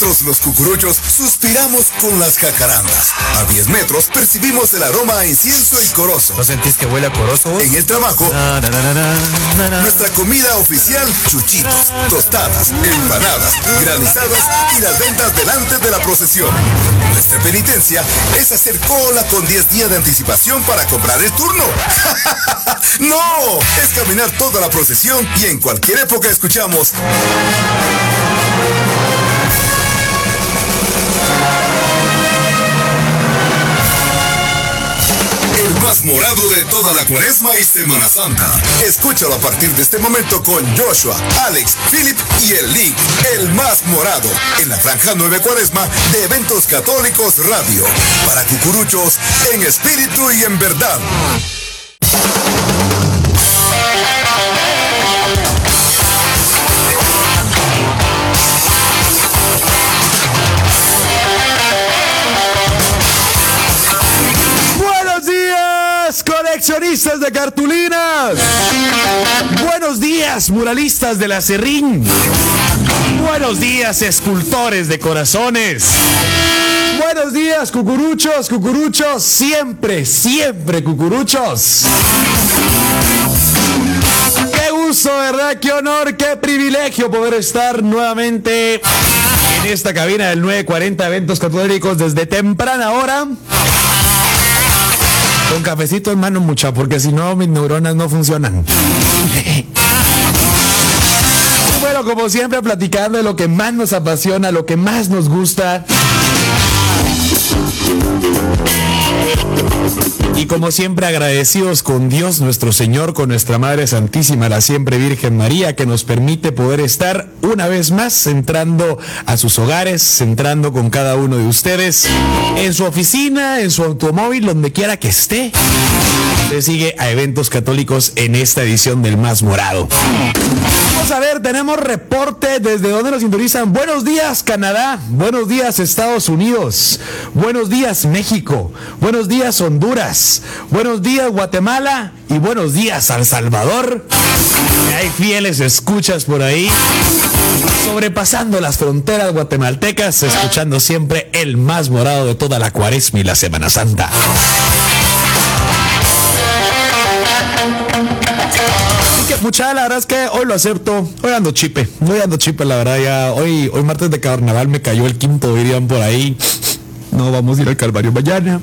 Nosotros los cucuruchos suspiramos con las jacarandas. A 10 metros percibimos el aroma a incienso y corozo. ¿No sentís que huele a corozo? En el trabajo, nuestra comida oficial, chuchitos, tostadas, empanadas, granizadas y las ventas delante de la procesión. Nuestra penitencia es hacer cola con 10 días de anticipación para comprar el turno. ¡No! Es caminar toda la procesión y en cualquier época escuchamos. Más morado de toda la cuaresma y Semana Santa. Escúchalo a partir de este momento con Joshua, Alex, Philip y el Link. El más morado. En la franja 9 cuaresma de Eventos Católicos Radio. Para cucuruchos en espíritu y en verdad. Coleccionistas de cartulinas. Buenos días, muralistas de la Serrín. Buenos días, escultores de corazones. Buenos días, cucuruchos, cucuruchos, siempre, siempre cucuruchos. Qué gusto, ¿verdad? Qué honor, qué privilegio poder estar nuevamente en esta cabina del 940 Eventos Católicos desde temprana hora. Con cafecito en mano, mucha, porque si no, mis neuronas no funcionan. bueno, como siempre, platicando de lo que más nos apasiona, lo que más nos gusta. Y como siempre agradecidos con Dios nuestro Señor, con nuestra Madre Santísima, la siempre Virgen María, que nos permite poder estar una vez más entrando a sus hogares, entrando con cada uno de ustedes, en su oficina, en su automóvil, donde quiera que esté. Usted sigue a Eventos Católicos en esta edición del Más Morado. Vamos a ver, tenemos reporte desde donde nos sintonizan. Buenos días, Canadá. Buenos días, Estados Unidos. Buenos días, México. Buenos días, Honduras. Buenos días, Guatemala. Y buenos días, San Salvador. Hay fieles escuchas por ahí. Sobrepasando las fronteras guatemaltecas, escuchando siempre el más morado de toda la cuaresma y la Semana Santa. Mucha, la verdad es que hoy lo acepto. Hoy ando chipe. Hoy ando chipe, la verdad. Ya hoy, hoy martes de carnaval me cayó el quinto, dirían por ahí no vamos a ir al Calvario mañana,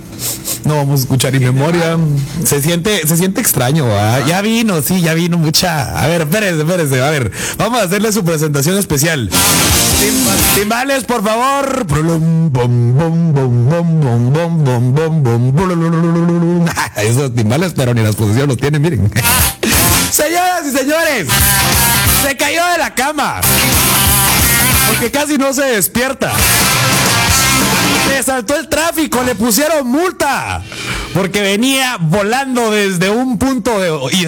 no vamos a escuchar en memoria. Se siente, se siente extraño, ¿ah? ¿verdad? ya vino, sí, ya vino mucha. A ver, espérense, espérense, a ver, vamos a hacerle su presentación especial. Timbales, por favor. Esos timbales, pero ni las posiciones los tienen, miren. Señoras y señores, se cayó de la cama. Porque casi no se despierta. Le saltó el tráfico, le pusieron multa. Porque venía volando desde un punto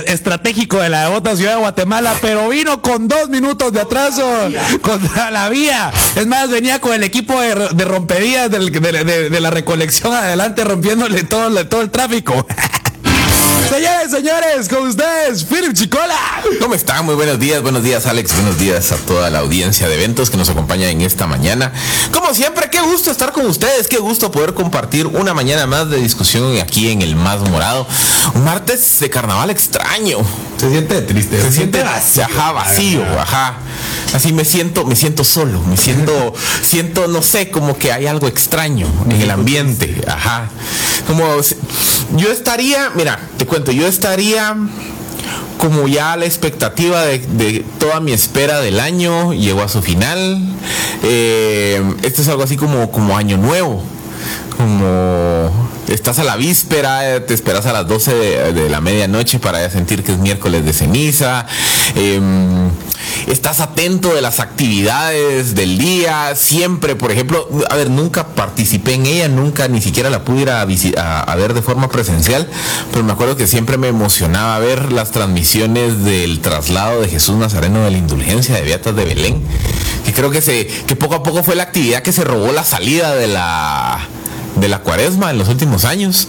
estratégico de la otra ciudad de Guatemala, pero vino con dos minutos de atraso contra la vía. Es más, venía con el equipo de, de rompedías del- de, la recolección adelante, rompiéndole todo el tráfico. Señores, señores, con ustedes, Philip Chicola. ¿Cómo están? Muy buenos días, buenos días Alex, buenos días a toda la audiencia de eventos que nos acompaña en esta mañana. Como siempre, qué gusto estar con ustedes, qué gusto poder compartir una mañana más de discusión aquí en el Más Morado. Un martes de carnaval extraño. Se siente triste, Se siente vacío, ajá, vacío, ajá. Así me siento, me siento solo, me siento, siento, no sé, como que hay algo extraño en el ambiente, ajá. Como yo estaría, mira, te cuento, yo estaría como ya la expectativa de, de toda mi espera del año llegó a su final. Eh, esto es algo así como, como año nuevo. Como estás a la víspera, eh, te esperas a las 12 de, la medianoche para sentir que es miércoles de ceniza. Em, estás atento de las actividades del día, siempre, por ejemplo, a ver, nunca participé en ella, nunca ni siquiera la pude ir a, a- a ver de forma presencial, pero me acuerdo que siempre me emocionaba ver las transmisiones del traslado de Jesús Nazareno de la Indulgencia de Beatas de Belén, que creo que, se, que poco a poco fue la actividad que se robó la salida de la de la cuaresma en los últimos años.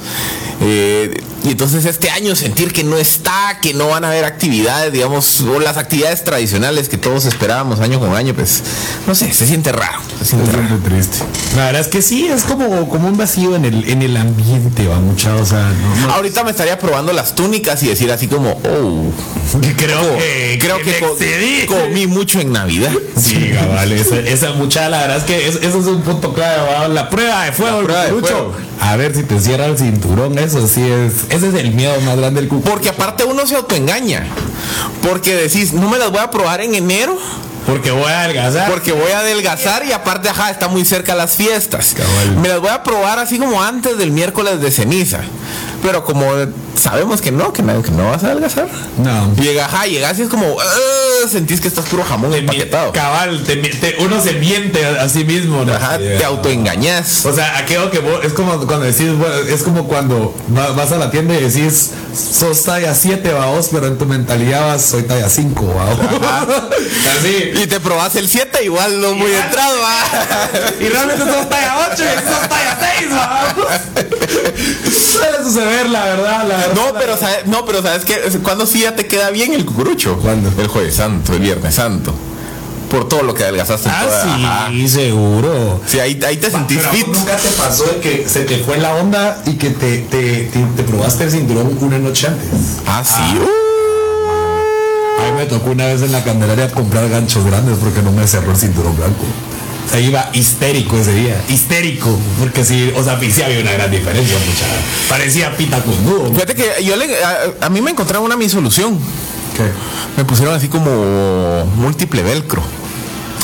Eh, Y entonces este año sentir que no está, que no van a haber actividades, digamos, o las actividades tradicionales que todos esperábamos año con año, pues, no sé, se siente raro. Se siente raro. triste. La verdad es que sí, es como, como un vacío en el, en el ambiente, va mucha, o sea, no, no- Ahorita me estaría probando las túnicas y decir así como, oh, creo creo que, me co- excedí. comí mucho en Navidad. Sí, cabal, esa, esa mucha, la verdad es que es- eso es un punto clave, ¿va? la prueba de fuego, La el prueba de cucurucho. A ver si te cierra el cinturón, eso sí es, ese es el miedo más grande del cucurucho. Porque aparte uno se autoengaña. Porque decís, no me las voy a probar en enero. Porque voy a adelgazar. Porque voy a adelgazar y aparte, ajá, está muy cerca las fiestas. Cabal. Me las voy a probar así como antes del miércoles de ceniza. Pero como sabemos que no, que no, que no vas a adelgazar. No. Llega, ajá, llegas y es como, sentís que estás puro jamón empaquetado. Cabal, te, te- uno se miente a, a sí mismo. ¿no? Ajá, te autoengañas. O sea, aquello que vos, es como cuando decís, bueno, es como cuando va- vas a la tienda y decís, sos talla 7, vaos, pero en tu mentalidad vas, soy talla 5, vaos. Así. Y te probas el 7 igual no muy entrado. Y realmente sos talla 8 y sos talla 6, vaos. la verdad, la verdad. No, pero sabes, no, pero sabes que cuando sí ya te queda bien el cucurucho. ¿Cuándo? El jueves santo, el viernes santo. Por todo lo que adelgazaste. toda- Ah, ajá. sí, seguro. Sí, ahí, ahí te sentís Pero ¿a fit. vos nunca te pasó de que se te fue la onda y que te, te, te, te probaste el cinturón una noche antes? Ah, sí. Uh. A mí me tocó una vez en la Candelaria comprar ganchos grandes porque no me cerró el cinturón blanco. O sea, iba histérico ese día, histérico, porque sí, o sea, sí había una gran diferencia, mucha. Parecía pita con. Fíjate que yo le, a, a mí me encontraron una mi solución. ¿Qué? Me pusieron así como múltiple velcro.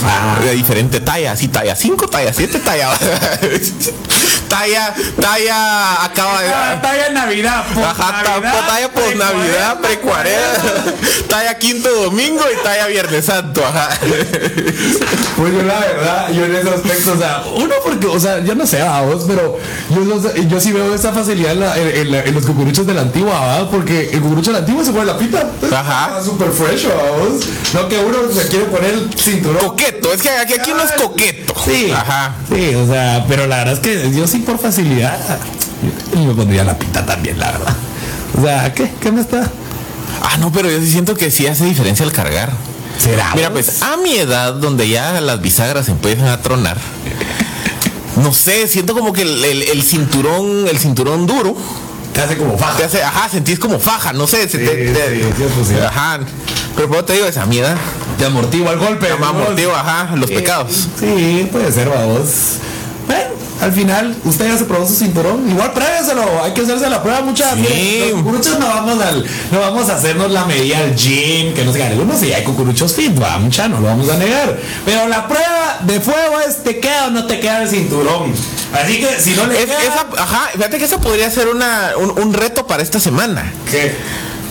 Ah, De diferente talla, así talla 5, talla 7, talla. talla, talla acaba de. Ah, talla Navidad, Ajá, tampoco talla por Navidad, pre-cuarenta, talla quinto domingo y talla viernes santo, ajá. Pues yo la verdad, yo en ese aspecto, o sea, uno porque, o sea, yo no sé a vos, pero yo, yo sí veo esa facilidad en, la- en- en la- en los cucuruchos de la antigua, ¿verdad? Porque el cucurucho de la antigua se pone la pita. Ajá. Súper fresh, ¿verdad vos? No que uno se quiere poner el cinturón. Coqueto, es que aquí, aquí no es coqueto. Sí, Ajá. Sí, o sea, pero la verdad es que yo sí por facilidad, yo me pondría la pita también, la verdad. O sea, ¿qué? ¿Qué me está? Ah, no, pero yo sí siento que sí hace diferencia al cargar. ¿Será? Mira, pues a mi edad, donde ya las bisagras empiezan a tronar, no sé, siento como que el, el- el cinturón, el cinturón duro, te hace como faja. te hace, ajá, sentís como faja, no sé, se te- Sí, te- sí, sí, pues sí. ajá. Pero por te digo, esa mi edad, Te amortigua el golpe. ¿no? amortigua, ajá, los pecados. Sí, puede ser, vamos. Al final, usted ya se probó su cinturón. Igual pruébeselo, hay que hacerse la prueba muchas Sí. cucuruchos no vamos al, no vamos a hacernos la medida al gym, que no sé qué. Algunos sí hay cucuruchos fit, va, mucha, no lo vamos a negar. Pero la prueba de fuego es te queda o no te queda el cinturón. Así que si no le Es- queda, esa, ajá, fíjate que esa podría ser una, un, un reto para esta semana. ¿qué?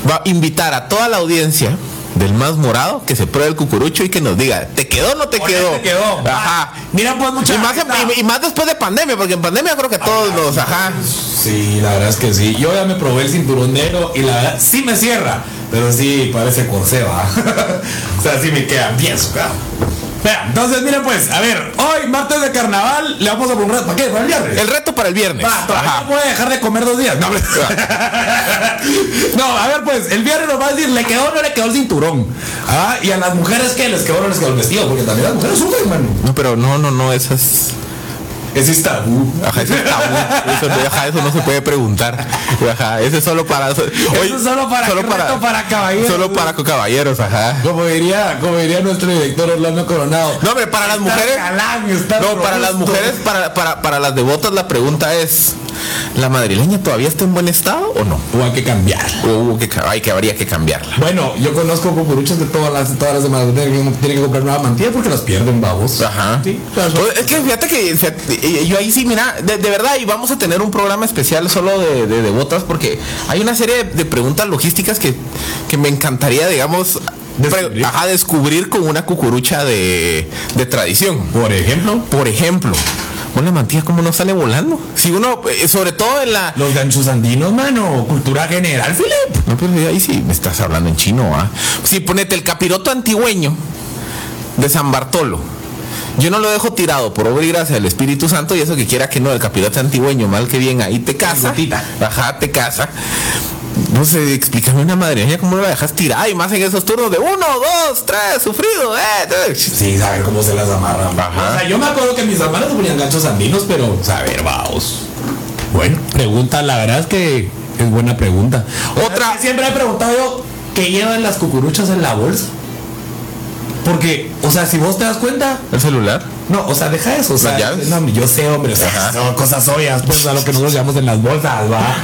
Va a invitar a toda la audiencia del más morado que se pruebe el cucurucho y que nos diga, ¿te quedó o no te ¿O no quedó? te quedó? Ajá. Mira, pues mucha Y más, y- y más después de pandemia, porque en pandemia creo que todos nos, ajá. Sí, la verdad es que sí. Yo ya me probé el cinturón negro y la verdad sí me cierra, pero sí parece corsé, va. o sea, sí me queda bien sucado. Vea, entonces miren pues, a ver, hoy martes de carnaval le vamos a poner ¿para qué? ¿Para el viernes? El reto para el viernes. Va, Ajá. no puede dejar de comer dos días. No, a ver pues, el viernes nos va a decir, ¿le quedó o no le quedó el cinturón? Ah, y a las mujeres que les quedó o no les quedó el vestido, porque también las mujeres sufren, mano. No, pero no, no, no, esas. Ese es tabú. Ajá, eso es tabú. Eso, no- ajá, eso no se puede preguntar. Ajá, eso es solo para. Eso es solo para- reto para caballeros. Solo para caballeros, ajá. Como diría, como diría nuestro director Orlando Coronado. No, hombre, para las mujeres. No, para las mujeres, para, para, para las devotas, la pregunta es: ¿la madrileña todavía está en buen estado o no? O hay que cambiar. O que, hay que habría que cambiarla. Bueno, yo conozco cucuruchos de todas las, todas las semanas. Tienen que, comprar nueva mantilla porque las pierden, babos. Ajá. Sí, claro. Pues, es que fíjate que fíjate, eh, yo ahí sí, mira, de, de verdad, y vamos a tener un programa especial solo de, de devotas porque hay una serie de, preguntas logísticas que, que me encantaría, digamos, Descubrir. ajá, descubrir con una cucurucha de, de tradición. Por ejemplo, Por ejemplo, una mantilla como no sale volando. Si uno, eh, sobre todo en la... los ganchos andinos, mano. Cultura general, Philip. No, pero ahí sí me estás hablando en chino, ¿ah? Si ponete el capiroto antigüeño de San Bartolo yo no lo dejo tirado por obra y gracia del Espíritu Santo y eso que quiera que no, el capirote antigüeño, mal que bien, ahí te casa. Ajá, te casa. No sé, explícame una madre mía cómo la dejas tirada y más en esos turnos de uno, dos, tres, sufrido, eh. Sí, saber cómo se las amarran. Ajá. O sea, yo me acuerdo que mis hermanos se ponían ganchos andinos, pero saber, vaos. Bueno, pregunta, la verdad es que es buena pregunta. Otra- siempre he preguntado yo qué llevan las cucuruchas en la bolsa. Porque, o sea, si vos te das cuenta, ¿El celular? no, o sea, deja eso. O sea, llaves? no, yo sé, hombre, o sea, son cosas obvias, pues a lo que nosotros llevamos en las bolsas, va.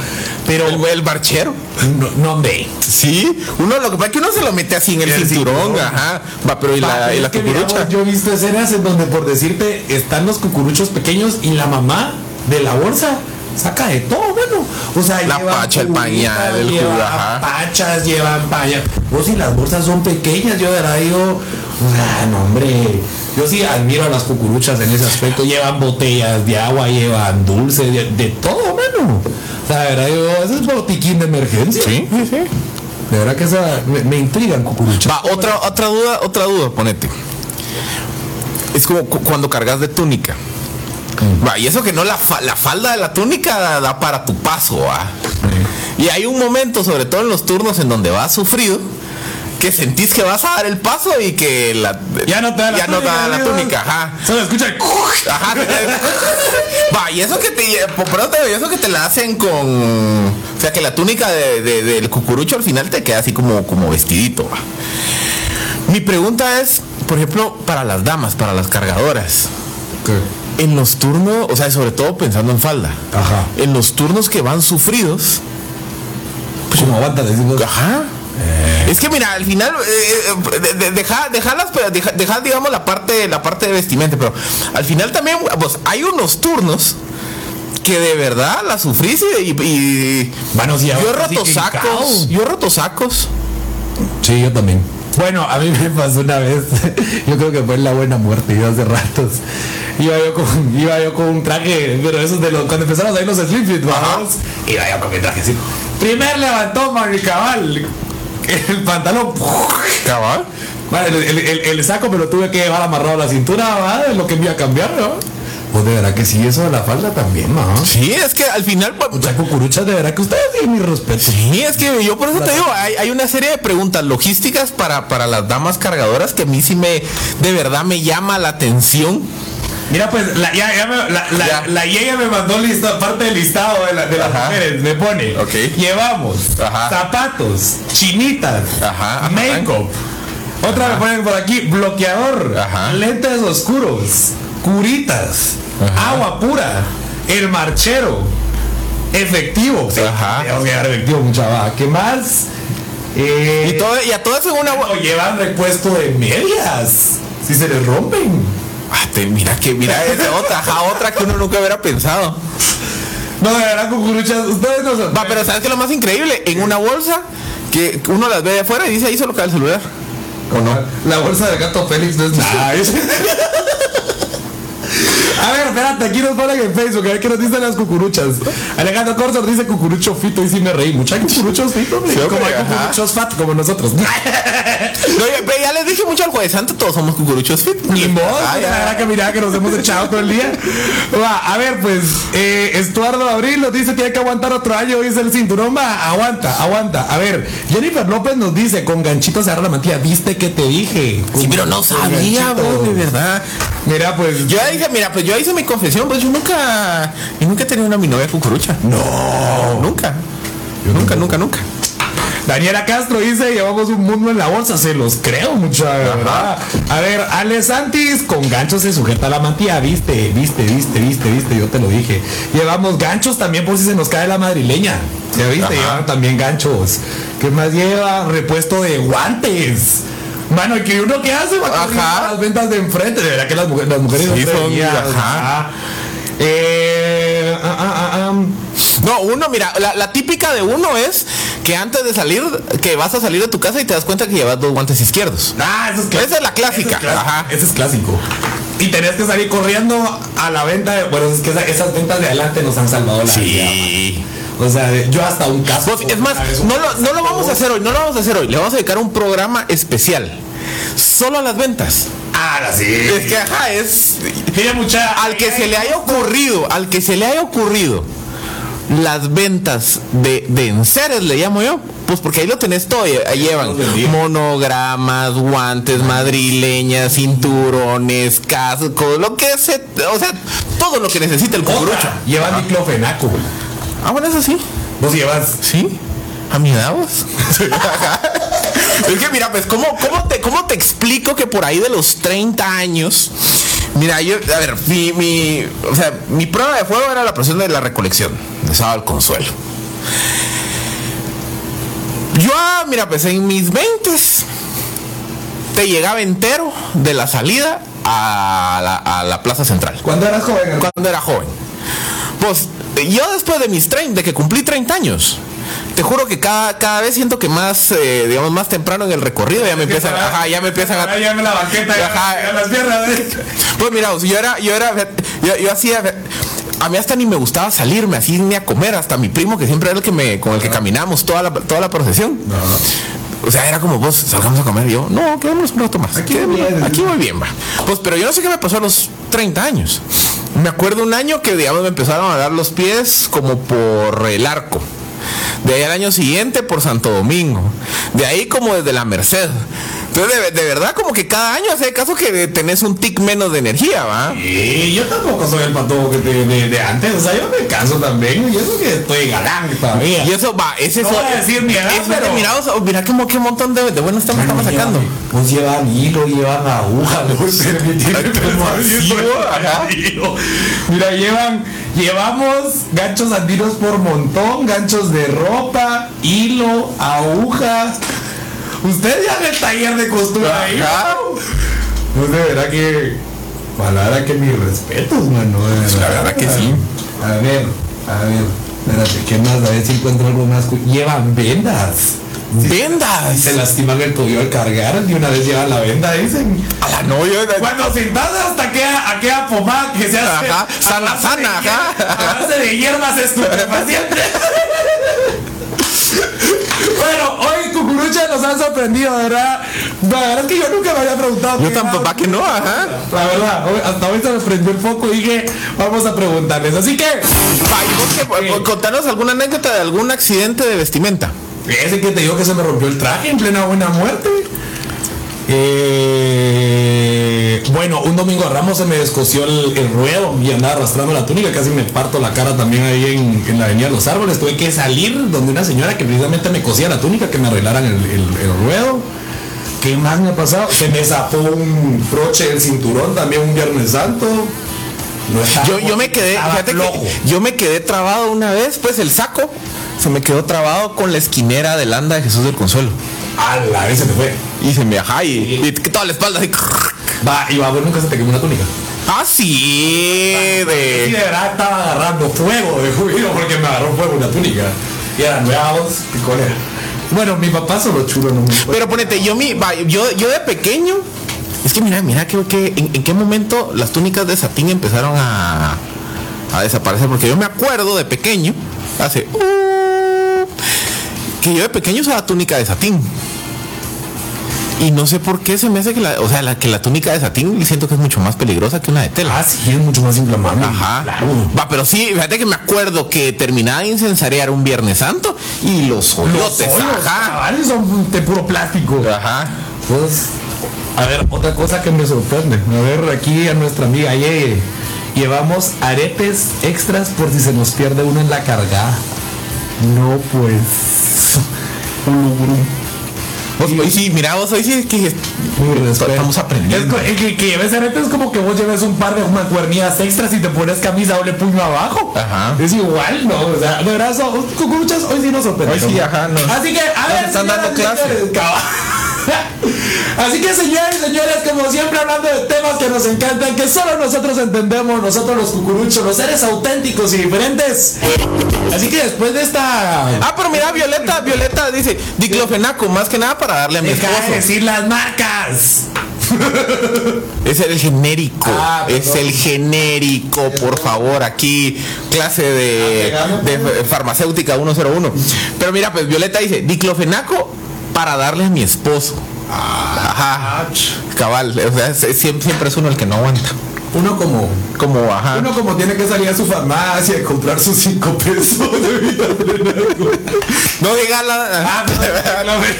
Pero, El, el barchero. no, no, hombre. Sí, uno lo que pasa es que uno se lo mete así en el, El cinturón, cinturón. ajá. Va, pero y Va, la, pero y la cucurucha. yo he visto escenas en donde por decirte están los cucuruchos pequeños y la mamá de la bolsa saca de todo, bueno. O sea, La llevan pacha, el pañal, el llevan ajá. pachas, llevan pañal. Vos si las bolsas son pequeñas, yo de verdad digo, no hombre. Yo sí admiro a las cucuruchas en ese aspecto. Llevan botellas de agua, llevan dulce, de, de todo, mano. O sea, de verdad digo, ese es botiquín de emergencia. Sí, sí, sí. De verdad que esa, me, me intrigan cucuruchas. Va, otra, otra duda, otra duda, ponete. Es como cu- cuando cargas de túnica. Va, y eso que no la, fa- la falda de la túnica da, da para tu paso, va. Y hay un momento, sobre todo en los turnos en donde vas sufrido, que sentís que vas a dar el paso y que la, Ya no te da la ya no te da la túnica, ajá. Solo escucha el Ajá. Va, y eso que te perdón, te eso que te la hacen con o sea que la túnica de- de- del cucurucho al final te queda así como, como vestidito. va. Mi pregunta es, por ejemplo, para las damas, para las cargadoras. En los turnos, o sea, sobre todo pensando en falda. Ajá. En los turnos que van sufridos. Como aguanta, decimos. Ajá. Es que mira, al final eh, eh, de- de- deja, dejarlas, pero deja, deja, digamos la parte, la parte de vestimenta, pero al final también, pues hay unos turnos que de verdad la sufrís y, y- Manos, ya yo he roto sacos, yo he roto sacos. Sí, yo también. Bueno, a mí me pasó una vez, yo creo que fue en la buena muerte, yo hace ratos. Iba yo con, iba yo con un traje, pero esos de los, cuando empezaron ahí los slim fit, iba yo con mi traje así. Primer levantó Mari Cabal, el pantalón, Cabal. Vale, el, el- saco me lo tuve que llevar amarrado a la cintura, ¿va? De lo que me iba a cambiar, ¿no? Pues de verdad que sí, eso de la falda también, ¿no? Sí, es que al final, Mucha cucurucha, de verdad que ustedes tienen mi respeto. Sí, es que yo por eso te digo, hay, hay una serie de preguntas logísticas para, para las damas cargadoras que a mí sí me, de verdad me llama la atención. Mira, pues, la, ya, ya me, la, la, Ya. la me mandó lista, parte del listado de, la- de las Ajá. mujeres. Me pone, llevamos Ajá. zapatos, chinitas, Ajá, ajá. make-up. Otra me ponen por aquí, bloqueador, Ajá. lentes oscuros, curitas, Ajá. agua pura, el marchero, efectivo. Ajá. Que llevar efectivo, mucha va. ¿Qué más? Eh, Y, todo, y a todo eso en una... o llevan repuesto de medias. Si se les rompen. Ah, te- mira que, mira, es otra, otra que uno nunca hubiera pensado. No, de verdad, cucuruchas, ustedes no son. Va, pero ¿sabes qué es lo más increíble? En una bolsa que uno las ve de afuera y dice ahí solo cae el celular. ¿O no? La bolsa del gato Félix no es nada. A ver, espérate, aquí nos ponen en Facebook, a ver qué nos dicen las cucuruchas. Alejandro Corsor dice cucurucho fito y sí me reí. Mucha cucuruchos fito. Sí, como hay cucuruchos fat, como nosotros. No, ya, les dije mucho al jueves santo, todos somos cucuruchos fit. Ni modo, Ah, la verdad que nos hemos echado todo el día. Va, a ver, pues, eh, Estuardo Abril nos dice hay que aguantar otro año, dice el cinturón. Va, aguanta, aguanta. A ver, Jennifer López nos dice, con ganchito se agarra la mantilla, viste que te dije. Sí, pero no sabía, vos, de verdad. Mira, pues, Yo dije, mira, pues yo hice mi confesión, pues yo nunca, yo nunca he tenido una mi novia cucurucha. No, nunca. Yo nunca, nunca, nunca. Daniela Castro dice, llevamos un mundo en la bolsa, se los creo mucha verdad. A ver, Ale Santis, con ganchos se sujeta la mantilla, viste, viste, viste, viste, viste, yo te lo dije. Llevamos ganchos también por si se nos cae la madrileña. ¿Ya viste? Ajá. Llevan también ganchos. ¿Qué más lleva? Repuesto de guantes. Mano, ¿y que uno qué hace? Va a Las ventas de enfrente, de verdad que las mujeres, las mujeres Sí, son- ajá. ajá. Eh, ah, ah, ah. No, uno, mira, la, la típica de uno es que antes de salir, que vas a salir de tu casa y te das cuenta que llevas dos guantes izquierdos. Ah, eso es clásico. Esa es la clásica, Ese es clásico. ajá. Ese es clásico. Y tenés que salir corriendo a la venta. De, bueno, es que esa- esas ventas de adelante nos han salvado la vida. O sea, yo hasta un caso. Pues, es más, no lo, no lo vamos a hacer hoy, no lo vamos a hacer hoy. Le vamos a dedicar un programa especial. Solo a las ventas. Ah, sí. Es que, ajá, es. Mira, mucha. Al que se le haya ocurrido, al que se le haya ocurrido las ventas de, de enseres, le llamo yo. Pues porque ahí lo tenés todo. Ahí llevan monogramas, guantes madrileñas, cinturones, cascos, lo que se. O sea, todo lo que necesita el cucurucho. Llevan diclofenaco, güey. Ah, bueno, eso sí. Vos llevas. Sí, a mi edad vos. es que mira, pues, ¿cómo, cómo, te, ¿cómo te explico que por ahí de los 30 años, mira, yo, a ver, mi, mi, o sea, mi prueba de fuego era la presión de la recolección, de sábado al consuelo. Yo, ah, mira, pues en mis 20 te llegaba entero de la salida a la, a la plaza central ¿Cuándo eras joven? cuando era joven. Pues yo después de mis 30, de que cumplí 30 años, te juro que cada, cada vez siento que más, eh, digamos, más temprano en el recorrido ya me empiezan, ajá, ya me empiezan a... Ya me la banqueta, ya, Ajá. ya las piernas. ¿eh? Pues mira, yo era, yo era, yo, yo hacía, a mí hasta ni me gustaba salirme así ni a comer, hasta mi primo que siempre era el que me, con el que caminamos toda la, toda la procesión. O sea, era como vos, salgamos a comer. Y yo, no, quedémonos un rato más. Aquí aquí voy bien, va. Pues, pero yo no sé qué me pasó a los 30 años. Me acuerdo un año que, digamos, me empezaron a dar los pies como por el arco. De ahí al año siguiente por Santo Domingo. De ahí como desde la Merced. Entonces, de, de verdad, como que cada año hace caso que tenés un tic menos de energía, ¿va? Y yo tampoco soy el patojo que te- de, de antes. O sea, yo me canso también. Y eso que estoy galán todavía. Y eso va, ese No eso- voy a decir mi edad, eso pero- mira, o sea, mira como qué montón de, de buenos temas estamos sacando. Pues llevan hilo, llevan aguja, así, ajá. Mira, llevan, llevamos ganchos andinos por montón, ganchos de ropa, hilo, agujas. Usted ya el taller de costura ahí. Pues de verdad que. Palabra que mis respetos, mano. Pues la verdad que sí. A ver, a ver. Espérate, ¿qué más? A ver si encuentro algo más. Llevan vendas. Vendas. Se lastiman el tobillo al cargar y una vez llevan la venda, dicen. A la novia. Cuando sintas hasta aquella, aquella pomada que se hace. Ajá, sana, sana, ajá. De hierbas estupefacientes. bueno, hoy Cucurucha nos han sorprendido, ¿verdad? La verdad es que yo nunca me había preguntado. Yo tampoco, va que no, ajá. La verdad, hoy- hasta hoy se me prendió el foco y dije, vamos a preguntarles. Así que, pues, contanos alguna anécdota de algún accidente de vestimenta. ese que te digo que se me rompió el traje en plena buena muerte. Eh, bueno, un domingo a Ramos se me descosió el, el ruedo y andaba arrastrando la túnica, casi me parto la cara también ahí en, en la avenida de los árboles. Tuve que salir donde una señora que precisamente me cosía la túnica, que me arreglaran el, el- el ruedo. ¿Qué más me ha pasado? Se me zafó un broche del cinturón también un Viernes Santo. No Yo, yo me quedé, fíjate que yo me quedé trabado una vez, pues el saco se me quedó trabado con la esquinera del anda de Jesús del Consuelo. A la vez se me fue. Y se me ajá y, y que toda la espalda así. Va, y va, vos nunca se te quemó una túnica. Ah, sí, de de. verdad estaba agarrando fuego de jubilo porque me agarró fuego una túnica. Y eran nuevos, picolera. Bueno, mi papá solo chulo no me Pero ponete, yo mi, va, yo, yo de pequeño, es que mira, mira que, que en, en qué momento las túnicas de satín empezaron a, a desaparecer, porque yo me acuerdo de pequeño, hace uh, que yo de pequeño usaba túnica de satín. Y no sé por qué se me hace que la, o sea, la, que la túnica de satín siento que es mucho más peligrosa que una de tela. Ah, sí, es mucho más inflamable. Ajá. Claro. Va, pero sí, fíjate que me acuerdo que terminaba de incensarear un Viernes Santo y los Los hoyotes, hoyos, ajá. son de puro plástico. Ajá. Pues, a ver, otra cosa que me sorprende. A ver, aquí a nuestra amiga Yeye. Llevamos aretes extras por si se nos pierde uno en la cargada. No, pues. Vos, hoy sí, mira, vos hoy sí es que estamos aprendiendo. Es que, que lleves aretes es como que vos lleves un par de mancuernillas extras y te pones camisa doble puño abajo. Ajá. Es igual, ¿no? O sea, de verdad, son- cucuruchas, hoy sí nos sorprendieron. Hoy sí, ajá, no. Así que, a ver, están dando señoras Así que señores y señores, como siempre hablando de temas que nos encantan, que solo nosotros entendemos, nosotros los cucuruchos, los seres auténticos y diferentes. Así que después de esta... Ah, pero mira, Violeta, Violeta dice diclofenaco, más que nada para darle a mi Deja de esposo. decir las marcas. Es el genérico, Ah, es el genérico, por favor, aquí clase de, Ah, de farmacéutica 101. Pero mira, pues Violeta dice diclofenaco para darle a mi esposo. Ajá. Cabal, o sea, siempre, siempre es uno el que no aguanta. Uno como Como, ajá. uno como tiene que salir a su farmacia y comprar sus cinco pesos de vitamina. No diga la. Ah, no, no, no,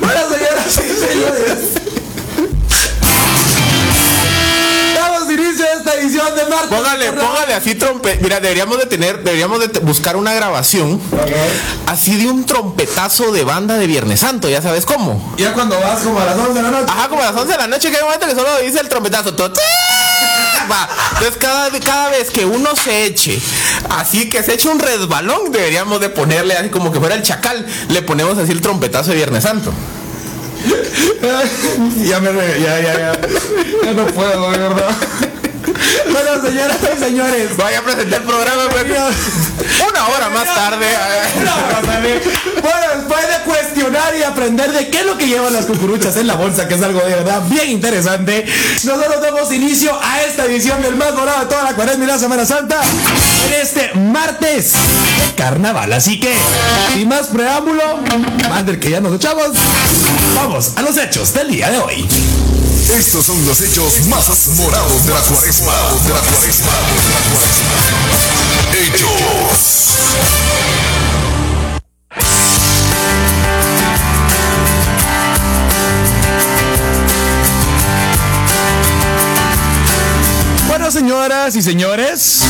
Bueno, señoras y señores. Esta edición de martes. Póngale, póngale así trompe. Mira, deberíamos de tener, deberíamos de buscar una grabación así de un trompetazo de banda de Viernes Santo, ya sabes cómo. Ya cuando vas como a las 11 de la noche. Ajá, como a las 11 de la noche, que hay un momento que solo dice el trompetazo. todo, Va. Entonces, cada, cada vez que uno se eche, así que se eche un resbalón, deberíamos de ponerle así como que fuera el chacal, le ponemos así el trompetazo de Viernes Santo. ya me re- ya, ya, ya. Ya no puedo, de verdad. Bueno, señoras y señores. Vaya a presentar el programa, pues. Una hora más tarde. Bueno, después de cuestionar y aprender de qué es lo que llevan las cucuruchas en la bolsa, que es algo de verdad bien interesante, nosotros damos inicio a esta edición del más dorado de toda la cuaresma y la Semana Santa en este martes de carnaval. Así que, sin más preámbulo, más del que ya nos echamos, vamos a los hechos del día de hoy. Estos son los hechos más morados de la cuaresma. De la cuaresma. De la cuaresma. Hechos. Señoras y señores.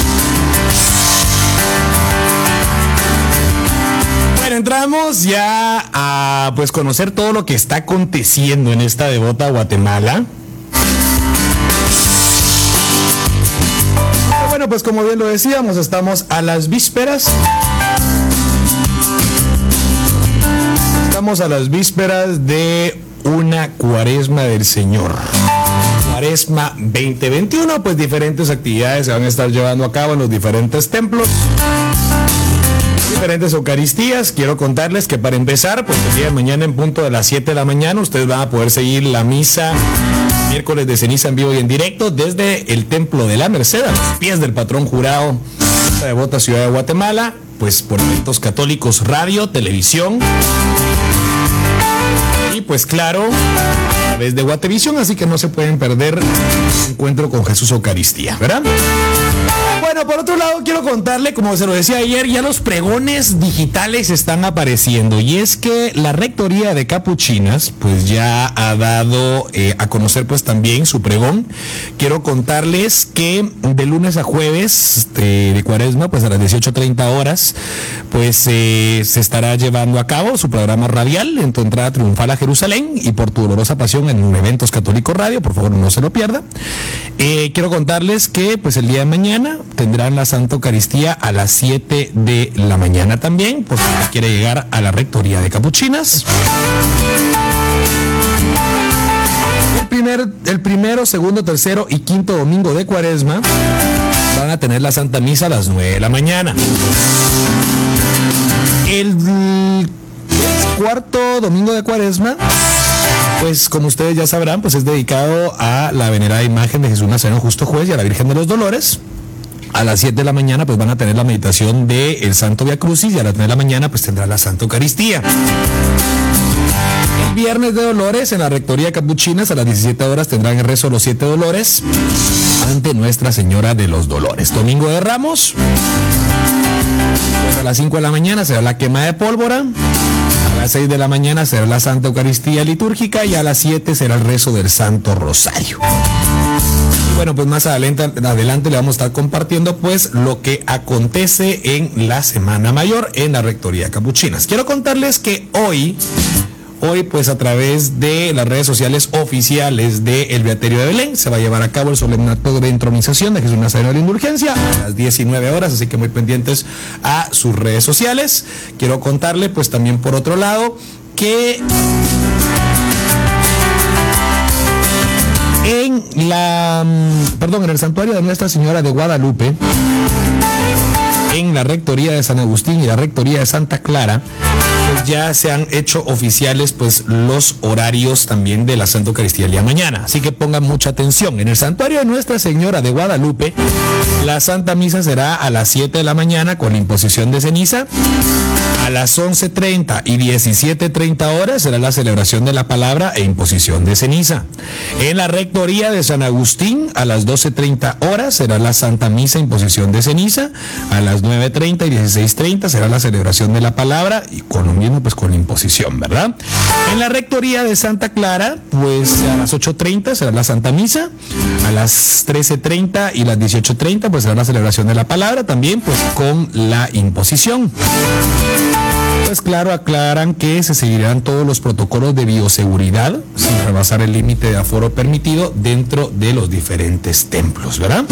Bueno, entramos ya a pues conocer todo lo que está aconteciendo en esta devota Guatemala. Bueno, pues como bien lo decíamos, estamos a las vísperas. Estamos a las vísperas de una cuaresma del Señor. Cuaresma 2021, pues diferentes actividades se van a estar llevando a cabo en los diferentes templos. Diferentes Eucaristías. Quiero contarles que para empezar, pues el día de mañana en punto de las 7 de la mañana, ustedes van a poder seguir la misa miércoles de ceniza en vivo y en directo desde el Templo de la Merced, a los pies del patrón jurado de devota ciudad de Guatemala, pues por eventos católicos, radio, televisión. Y pues claro, a través de Guatevisión, así que no se pueden perder el encuentro con Jesús Eucaristía, ¿verdad? Bueno, por otro lado, quiero contarle, como se lo decía ayer, ya los pregones digitales están apareciendo. Y es que la rectoría de Capuchinas, pues ya ha dado eh, a conocer, pues también su pregón. Quiero contarles que de lunes a jueves este, de cuaresma, pues a las 18.30 horas, pues eh, se estará llevando a cabo su programa radial en tu entrada triunfal a Jerusalén y por tu dolorosa pasión en Eventos Católicos Radio. Por favor, no se lo pierda. Eh, quiero contarles que, pues el día de mañana tendrán la Santa Eucaristía a las 7 de la mañana también, por si quiere llegar a la rectoría de Capuchinas. El, primer, el primero, segundo, tercero y quinto domingo de cuaresma van a tener la Santa Misa a las 9 de la mañana. El cuarto domingo de cuaresma pues como ustedes ya sabrán, pues es dedicado a la venerada imagen de Jesús Nazareno Justo Juez y a la Virgen de los Dolores. A las 7 de la mañana pues van a tener la meditación del el Santo Via Crucis y a las 9 de la mañana pues tendrá la Santa Eucaristía. El viernes de Dolores en la Rectoría Capuchinas a las 17 horas tendrán el rezo de los siete dolores ante Nuestra Señora de los Dolores. Domingo de Ramos. Pues a las 5 de la mañana será la quema de pólvora. A las 6 de la mañana será la Santa Eucaristía litúrgica y a las 7 será el rezo del Santo Rosario. Bueno, pues más adelante, adelante le vamos a estar compartiendo pues lo que acontece en la Semana Mayor en la Rectoría Capuchinas. Quiero contarles que hoy Hoy, pues a través de las redes sociales oficiales del El Beaterio de Belén, se va a llevar a cabo el solemne acto de entronización de Jesús Nazareno de la Indulgencia a las 19 horas, así que muy pendientes a sus redes sociales. Quiero contarle, pues también por otro lado, que la, mm, perdón, en el santuario de Nuestra Señora de Guadalupe, en la Rectoría de San Agustín y la Rectoría de Santa Clara, pues ya se han hecho oficiales pues los horarios también de la Santa Eucaristía el día mañana. Así que pongan mucha atención. En el santuario de Nuestra Señora de Guadalupe, la Santa Misa será a las 7 de la mañana con imposición de ceniza. A las 11.30 y 17.30 horas será la celebración de la palabra e imposición de ceniza. En la Rectoría de San Agustín, a las 12.30 horas será la Santa Misa, imposición de ceniza. A las 9.30 y 16.30 será la celebración de la palabra y con lo mismo pues con imposición, ¿verdad? En la Rectoría de Santa Clara, pues a las 8.30 será la Santa Misa. A las 13.30 y las 18.30 pues será la celebración de la palabra también pues con la imposición. Pues claro, aclaran que se seguirán todos los protocolos de bioseguridad sin rebasar el límite de aforo permitido dentro de los diferentes templos, ¿verdad?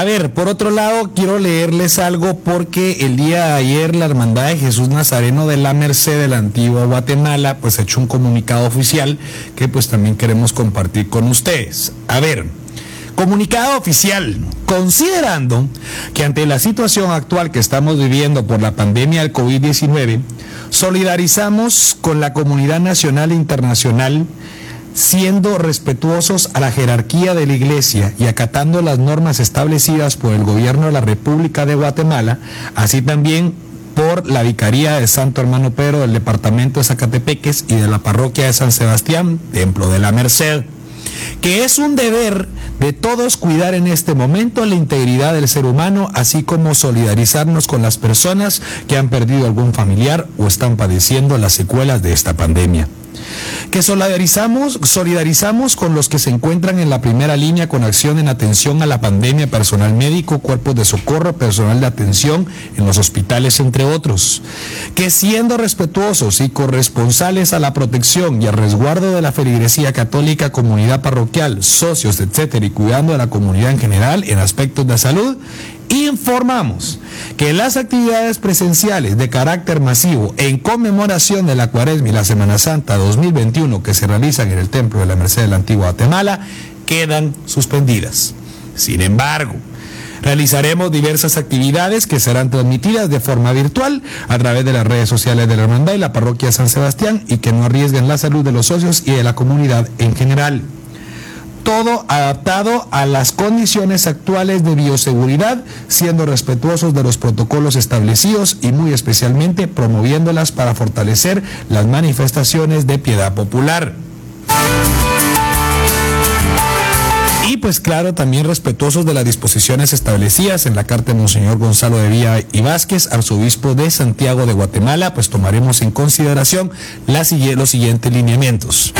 A ver, por otro lado, quiero leerles algo porque el día de ayer la Hermandad de Jesús Nazareno de la Merced de la antigua Guatemala, pues ha hecho un comunicado oficial que pues también queremos compartir con ustedes. A ver, comunicado oficial, considerando que ante la situación actual que estamos viviendo por la pandemia del COVID-19, solidarizamos con la comunidad nacional e internacional siendo respetuosos a la jerarquía de la Iglesia y acatando las normas establecidas por el gobierno de la República de Guatemala, así también por la Vicaría de Santo Hermano Pedro del Departamento de Zacatepeques y de la Parroquia de San Sebastián, Templo de la Merced, que es un deber de todos cuidar en este momento la integridad del ser humano, así como solidarizarnos con las personas que han perdido algún familiar o están padeciendo las secuelas de esta pandemia que solidarizamos, solidarizamos con los que se encuentran en la primera línea con acción en atención a la pandemia, personal médico, cuerpos de socorro, personal de atención en los hospitales, entre otros, que siendo respetuosos y corresponsales a la protección y al resguardo de la feligresía católica, comunidad parroquial, socios, etcétera, y cuidando de la comunidad en general en aspectos de salud, informamos que las actividades presenciales de carácter masivo en conmemoración de la Cuaresma y la Semana Santa 2021 que se realizan en el Templo de la Merced de la Antigua Guatemala quedan suspendidas. Sin embargo, realizaremos diversas actividades que serán transmitidas de forma virtual a través de las redes sociales de la Hermandad y la Parroquia San Sebastián y que no arriesguen la salud de los socios y de la comunidad en general todo adaptado a las condiciones actuales de bioseguridad, siendo respetuosos de los protocolos establecidos y muy especialmente promoviéndolas para fortalecer las manifestaciones de piedad popular. Y pues claro, también respetuosos de las disposiciones establecidas en la carta de Monseñor Gonzalo de Villa y Vázquez, arzobispo de Santiago de Guatemala, pues tomaremos en consideración los siguientes lineamientos.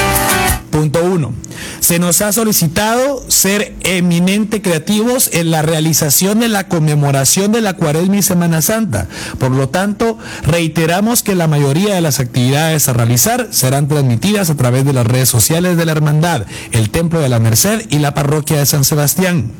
Punto uno. Se nos ha solicitado ser eminente creativos en la realización de la conmemoración de la Cuaresma y Semana Santa. Por lo tanto, reiteramos que la mayoría de las actividades a realizar serán transmitidas a través de las redes sociales de la Hermandad, el Templo de la Merced y la Parroquia de San Sebastián.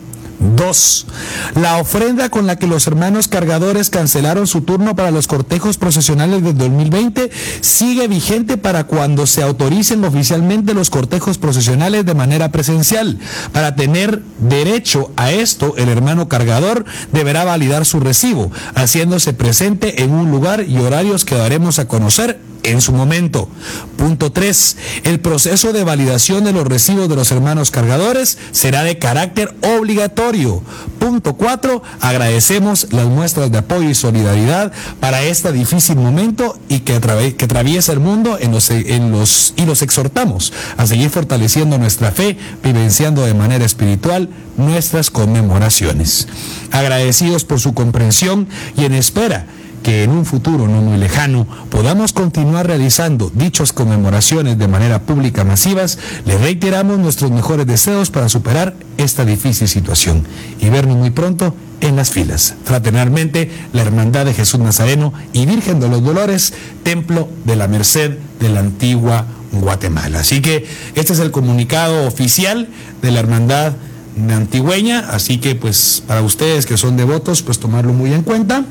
Dos, la ofrenda con la que los hermanos cargadores cancelaron su turno para los cortejos procesionales del 2020 sigue vigente para cuando se autoricen oficialmente los cortejos procesionales de manera presencial. Para tener derecho a esto, el hermano cargador deberá validar su recibo, haciéndose presente en un lugar y horarios que daremos a conocer en su momento. Punto 3. El proceso de validación de los recibos de los hermanos cargadores será de carácter obligatorio. Punto 4. Agradecemos las muestras de apoyo y solidaridad para este difícil momento y que, que atraviesa el mundo en los, en los, y los exhortamos a seguir fortaleciendo nuestra fe, vivenciando de manera espiritual nuestras conmemoraciones. Agradecidos por su comprensión y en espera que en un futuro no muy lejano podamos continuar realizando dichas conmemoraciones de manera pública masivas, le reiteramos nuestros mejores deseos para superar esta difícil situación y vernos muy pronto en las filas. Fraternalmente, la Hermandad de Jesús Nazareno y Virgen de los Dolores, Templo de la Merced de la antigua Guatemala. Así que este es el comunicado oficial de la Hermandad Antigüeña, así que pues para ustedes que son devotos, pues tomarlo muy en cuenta.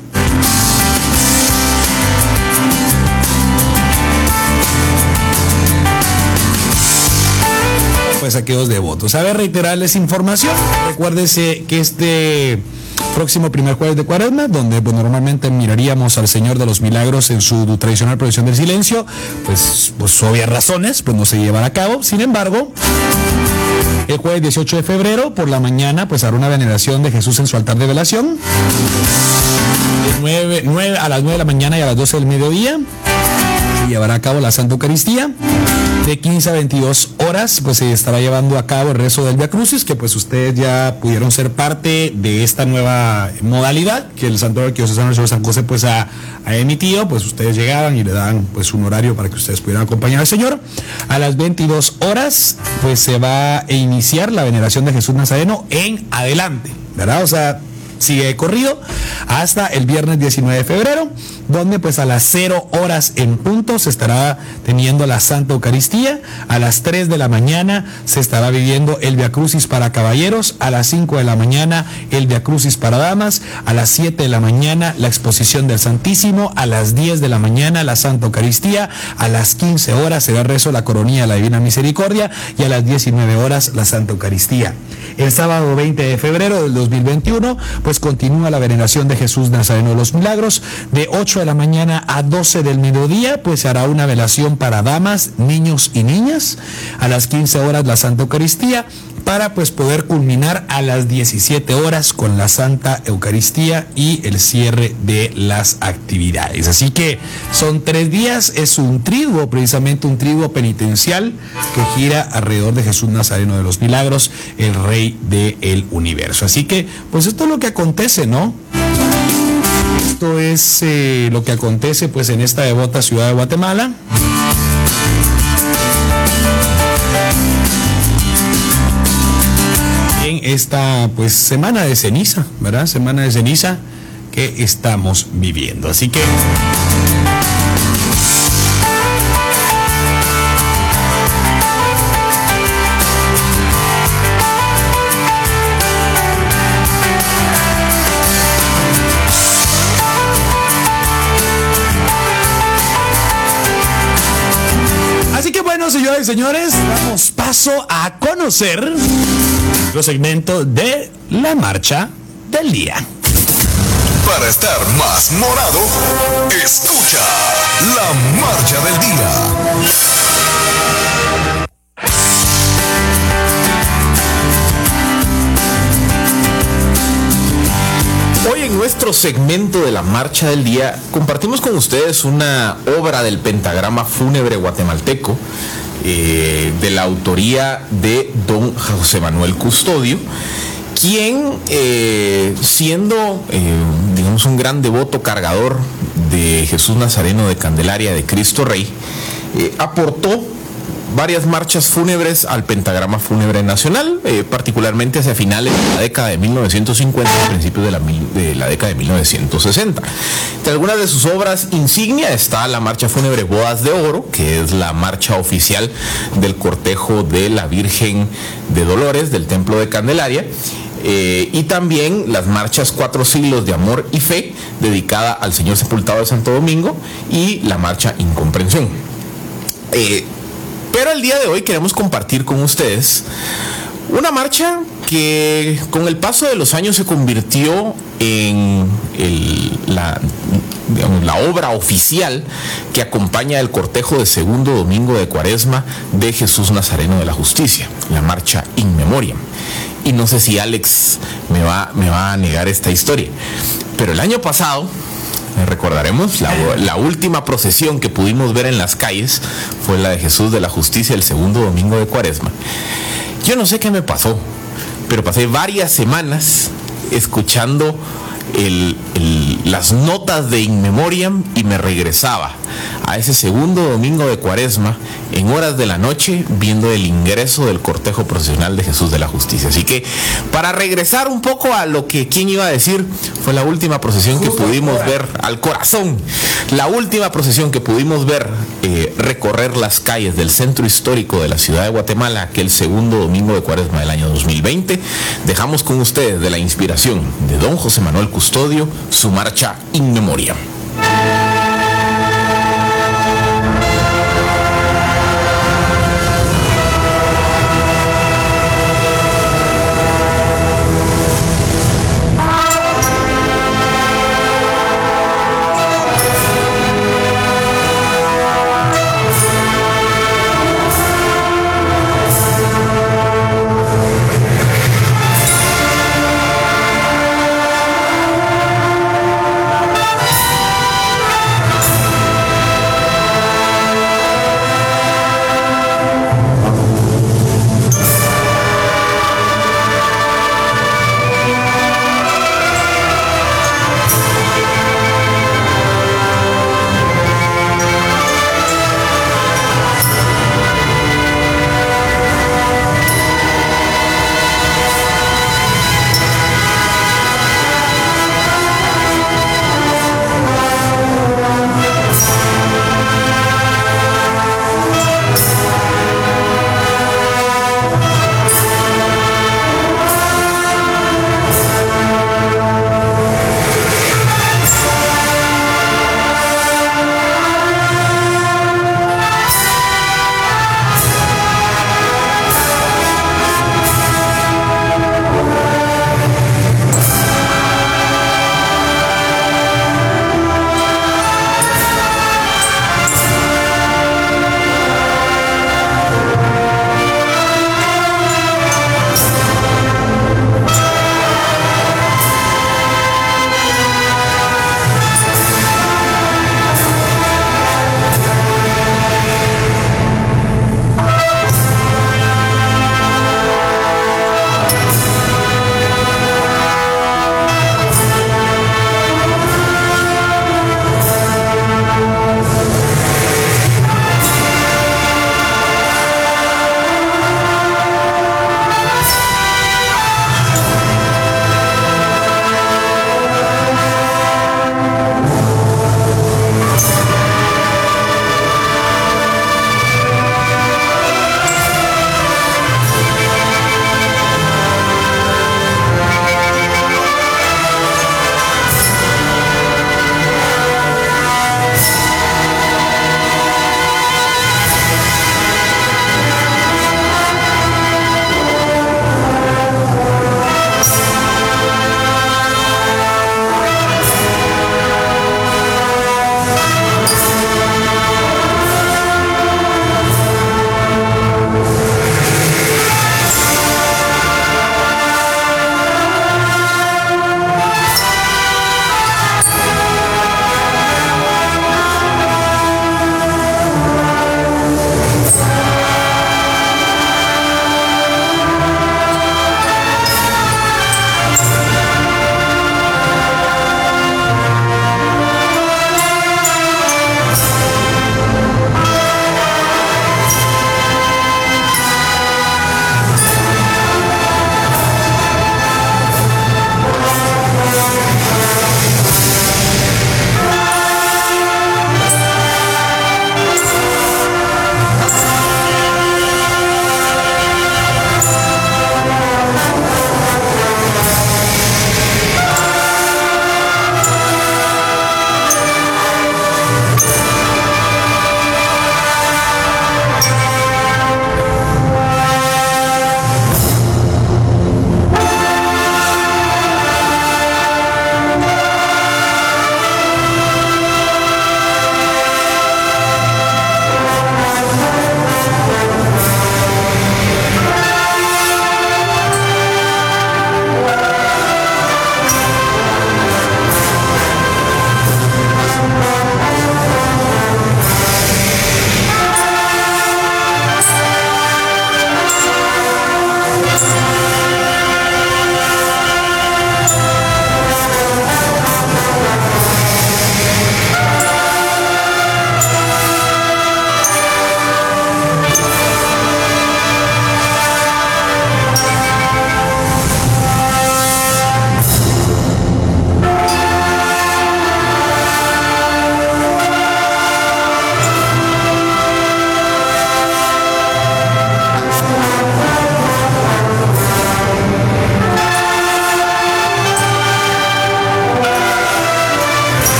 Pues aquellos devotos. A ver, reiterarles información. Recuérdese que este próximo primer jueves de cuaresma, donde pues, normalmente miraríamos al Señor de los Milagros en su tradicional procesión del silencio, pues, pues obvias razones, pues no se llevará a cabo. Sin embargo, el jueves 18 de febrero, por la mañana, pues hará una veneración de Jesús en su altar de velación. De 9, a las 9 de la mañana y a las 12 del mediodía llevará a cabo la Santa Eucaristía. De 15 a 22 horas, pues se estará llevando a cabo el rezo del Via Crucis, que pues ustedes ya pudieron ser parte de esta nueva modalidad que el Santo Arquidiocesano de San José pues ha, emitido. Pues ustedes llegaban y le dan pues un horario para que ustedes pudieran acompañar al Señor. A las 22 horas, pues se va a iniciar la veneración de Jesús Nazareno en adelante, ¿verdad? O sea, sigue corrido hasta el viernes 19 de febrero, donde pues a las 0 horas en punto se estará teniendo la Santa Eucaristía, a las 3 de la mañana se estará viviendo el Via Crucis para caballeros, a las 5 de la mañana el Via Crucis para damas, a las 7 de la mañana la exposición del Santísimo, a las 10 de la mañana la Santa Eucaristía, a las 15 horas será rezo la coronilla de la Divina Misericordia. Y a las 19 horas la Santa Eucaristía. El sábado 20 de febrero del 2021, pues continúa la veneración de Jesús Nazareno de los Milagros. De 8 de la mañana a 12 del mediodía, pues se hará una velación para damas, niños y niñas. A las 15 horas la Santa Eucaristía para pues poder culminar a las 17 horas con la Santa Eucaristía y el cierre de las actividades. Así que son tres días, es un triduo, precisamente un triduo penitencial que gira alrededor de Jesús Nazareno de los Milagros, el Rey del universo. Así que pues esto es lo que acontece, ¿no? Esto es eh, lo que acontece pues en esta devota ciudad de Guatemala. esta pues semana de ceniza, ¿verdad? Semana de ceniza que estamos viviendo. Así que señoras y señores, damos paso a conocer nuestro segmento de la marcha del día. Para estar más morado, escucha la marcha del día. Hoy en nuestro segmento de la marcha del día compartimos con ustedes una obra del pentagrama fúnebre guatemalteco eh, de la autoría de don José Manuel Custodio, quien eh, siendo, eh, digamos, un gran devoto cargador de Jesús Nazareno de Candelaria de Cristo Rey, aportó varias marchas fúnebres al pentagrama fúnebre nacional, eh, particularmente hacia finales de la década de 1950 y principios de la, de la, década de 1960. De algunas de sus obras insignia está la marcha fúnebre Bodas de Oro, que es la marcha oficial del cortejo de la Virgen de Dolores del Templo de Candelaria. Eh, y también las marchas Cuatro Siglos de Amor y Fe, dedicada al Señor Sepultado de Santo Domingo, y la marcha Incomprensión. Eh, pero el día de hoy queremos compartir con ustedes una marcha que con el paso de los años se convirtió en la, obra oficial que acompaña el cortejo de segundo domingo de cuaresma de Jesús Nazareno de la Justicia, la marcha In Memoriam. Y no sé si Alex me va, me va a negar esta historia, pero el año pasado recordaremos, la, última procesión que pudimos ver en las calles fue la de Jesús de la Justicia el segundo domingo de Cuaresma. Yo no sé qué me pasó, pero pasé varias semanas escuchando las notas de In Memoriam y me regresaba a ese segundo domingo de cuaresma en horas de la noche viendo el ingreso del cortejo procesional de Jesús de la Justicia. Así que para regresar un poco a lo que quien iba a decir, fue la última procesión que pudimos ver al corazón, la última procesión que pudimos ver eh, recorrer las calles del centro histórico de la ciudad de Guatemala aquel segundo domingo de cuaresma del año 2020. Dejamos con ustedes de la inspiración de don José Manuel Custodio su marcha in memoria.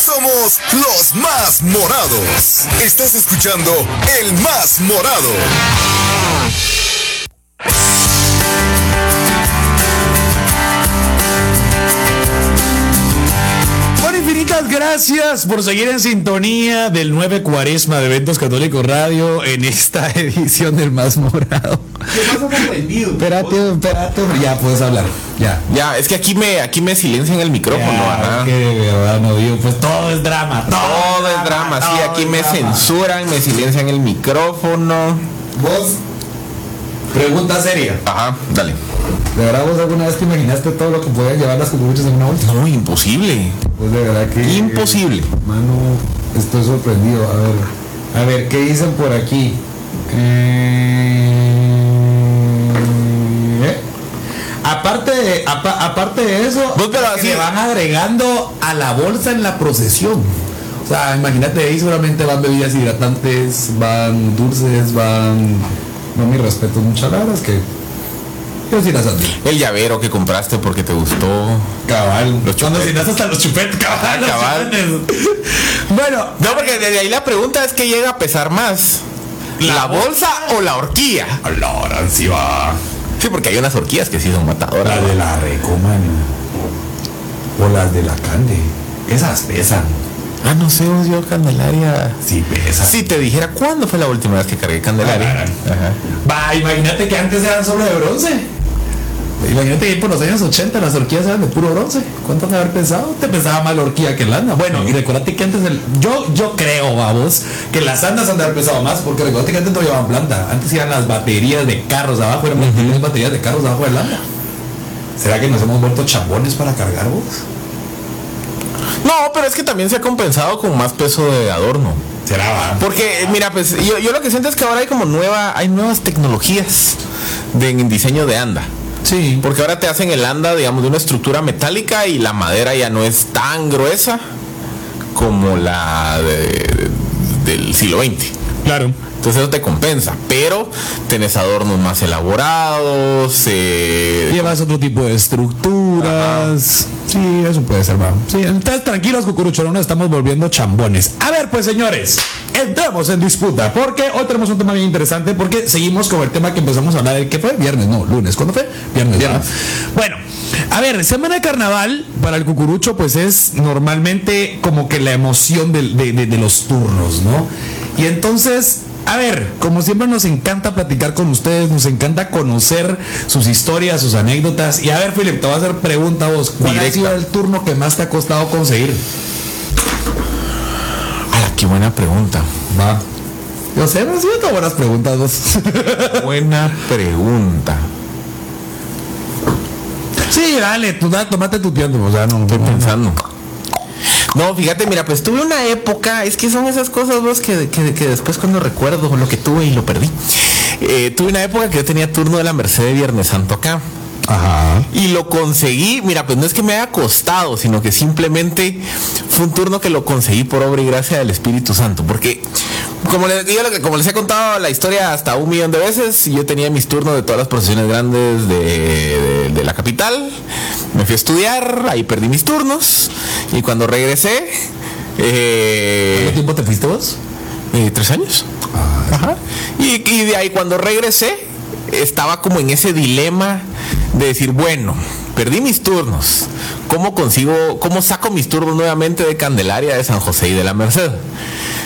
Somos los más morados. Estás escuchando el más morado. Bueno, infinitas gracias por seguir en sintonía del 9 Cuaresma de Eventos Católicos Radio en esta edición del Más Morado. ¿Qué pasa comprendido? Espérate, espérate, ya puedes hablar. Ya. Ya, es que aquí me, aquí me silencian el micrófono, Ya, ajá. que de verdad no digo, pues todo es drama. Todo es drama, sí, todo aquí me drama. censuran, me silencian el micrófono. Vos, pregunta seria. Ajá, dale. ¿De verdad vos alguna vez te imaginaste todo lo que podían llevar las cucuruchas en una bolsa? No, imposible. Pues de verdad que. Imposible. Mano, estoy sorprendido. A ver, a ver, ¿qué dicen por aquí? Eh, Aparte de, eso, Vos, pero así- le van agregando a la bolsa en la procesión. O sea, imagínate ahí seguramente van bebidas hidratantes, van dulces, van. No, mi respeto, muchas gracias que. Yo sí las admiro. El llavero que compraste porque te gustó. Cabal. Los Cuando citas hasta los chupetes, cabal. Cabal. Bueno, No, porque desde ahí la pregunta es que llega a pesar más. ¿La, bolsa o la horquilla? ahora sí va. Sí, porque hay unas horquillas que sí son matadoras. Las de la Recoman. O las de la Cande. Esas pesan. Ah, no sé, yo Candelaria. Sí, pesan. Si te dijera cuándo fue la última vez que cargué Candelaria. Ajá. Va, imagínate que antes eran solo de bronce. Imagínate que por los años 80 las horquillas eran de puro bronce. ¿Cuánto han de haber pensado? Te pensaba más la horquilla que el anda. Bueno, y recuérdate que antes el, yo, yo creo, vamos, que las andas han de haber pesado más, porque recuérdate que antes no llevaban planta. Antes iban las baterías de carros abajo, eran las baterías de carros abajo del anda. ¿Será que nos hemos vuelto chambones para cargar vos? No, pero es que también se ha compensado con más peso de adorno. ¿Será va? Porque, mira, pues yo, yo lo que siento es que ahora hay como nueva, hay nuevas tecnologías de, en diseño de anda. Sí. Porque ahora te hacen el anda, digamos, de una estructura metálica y la madera ya no es tan gruesa como la de- del siglo XX. Claro. Entonces eso te compensa, pero tenés adornos más elaborados, eh, Llevas otro tipo de Sí, eso puede ser, va. Sí, entonces tranquilos, cucuruchorones, estamos volviendo chambones. A ver, pues señores, entramos en disputa, porque hoy tenemos un tema bien interesante, porque seguimos con el tema que empezamos a hablar el que fue viernes, no, lunes. ¿Cuándo fue? Viernes. Viernes. ¿verdad? Bueno, a ver, semana de carnaval para el cucurucho, pues es normalmente como que la emoción del- de, de- de los turnos, ¿no? Y entonces. A ver, como siempre nos encanta platicar con ustedes, nos encanta conocer sus historias, sus anécdotas. Y a ver, Philip, te voy a hacer pregunta a vos. ¿Cuál ha Directa. sido el turno que más te ha costado conseguir? ¡Hala, qué buena pregunta! Va. Yo sé, me han sido buenas preguntas vos. Buena pregunta. sí, dale, tú da, tomate tu tiempo, o sea, no, Estoy pensando. No, fíjate, mira, pues tuve una época, es que son esas cosas vos que, que- que después cuando recuerdo lo que tuve y lo perdí. Eh, tuve una época que yo tenía turno de la Merced Viernes Santo acá. Ajá. Y lo conseguí, mira, pues no es que me haya costado, sino que simplemente fue un turno que lo conseguí por obra y gracia del Espíritu Santo. Porque, como les, lo- como les he contado la historia hasta un millón de veces, yo tenía mis turnos de todas las procesiones grandes de, de- de la capital. Me fui a estudiar, ahí perdí mis turnos. Y cuando regresé, eh, ¿Cuánto tiempo te fuiste vos? eh, tres años. Ajá. Y, y de ahí cuando regresé, estaba como en ese dilema de decir, bueno, perdí mis turnos. ¿Cómo consigo, cómo saco mis turnos nuevamente de Candelaria, de San José y de la Merced?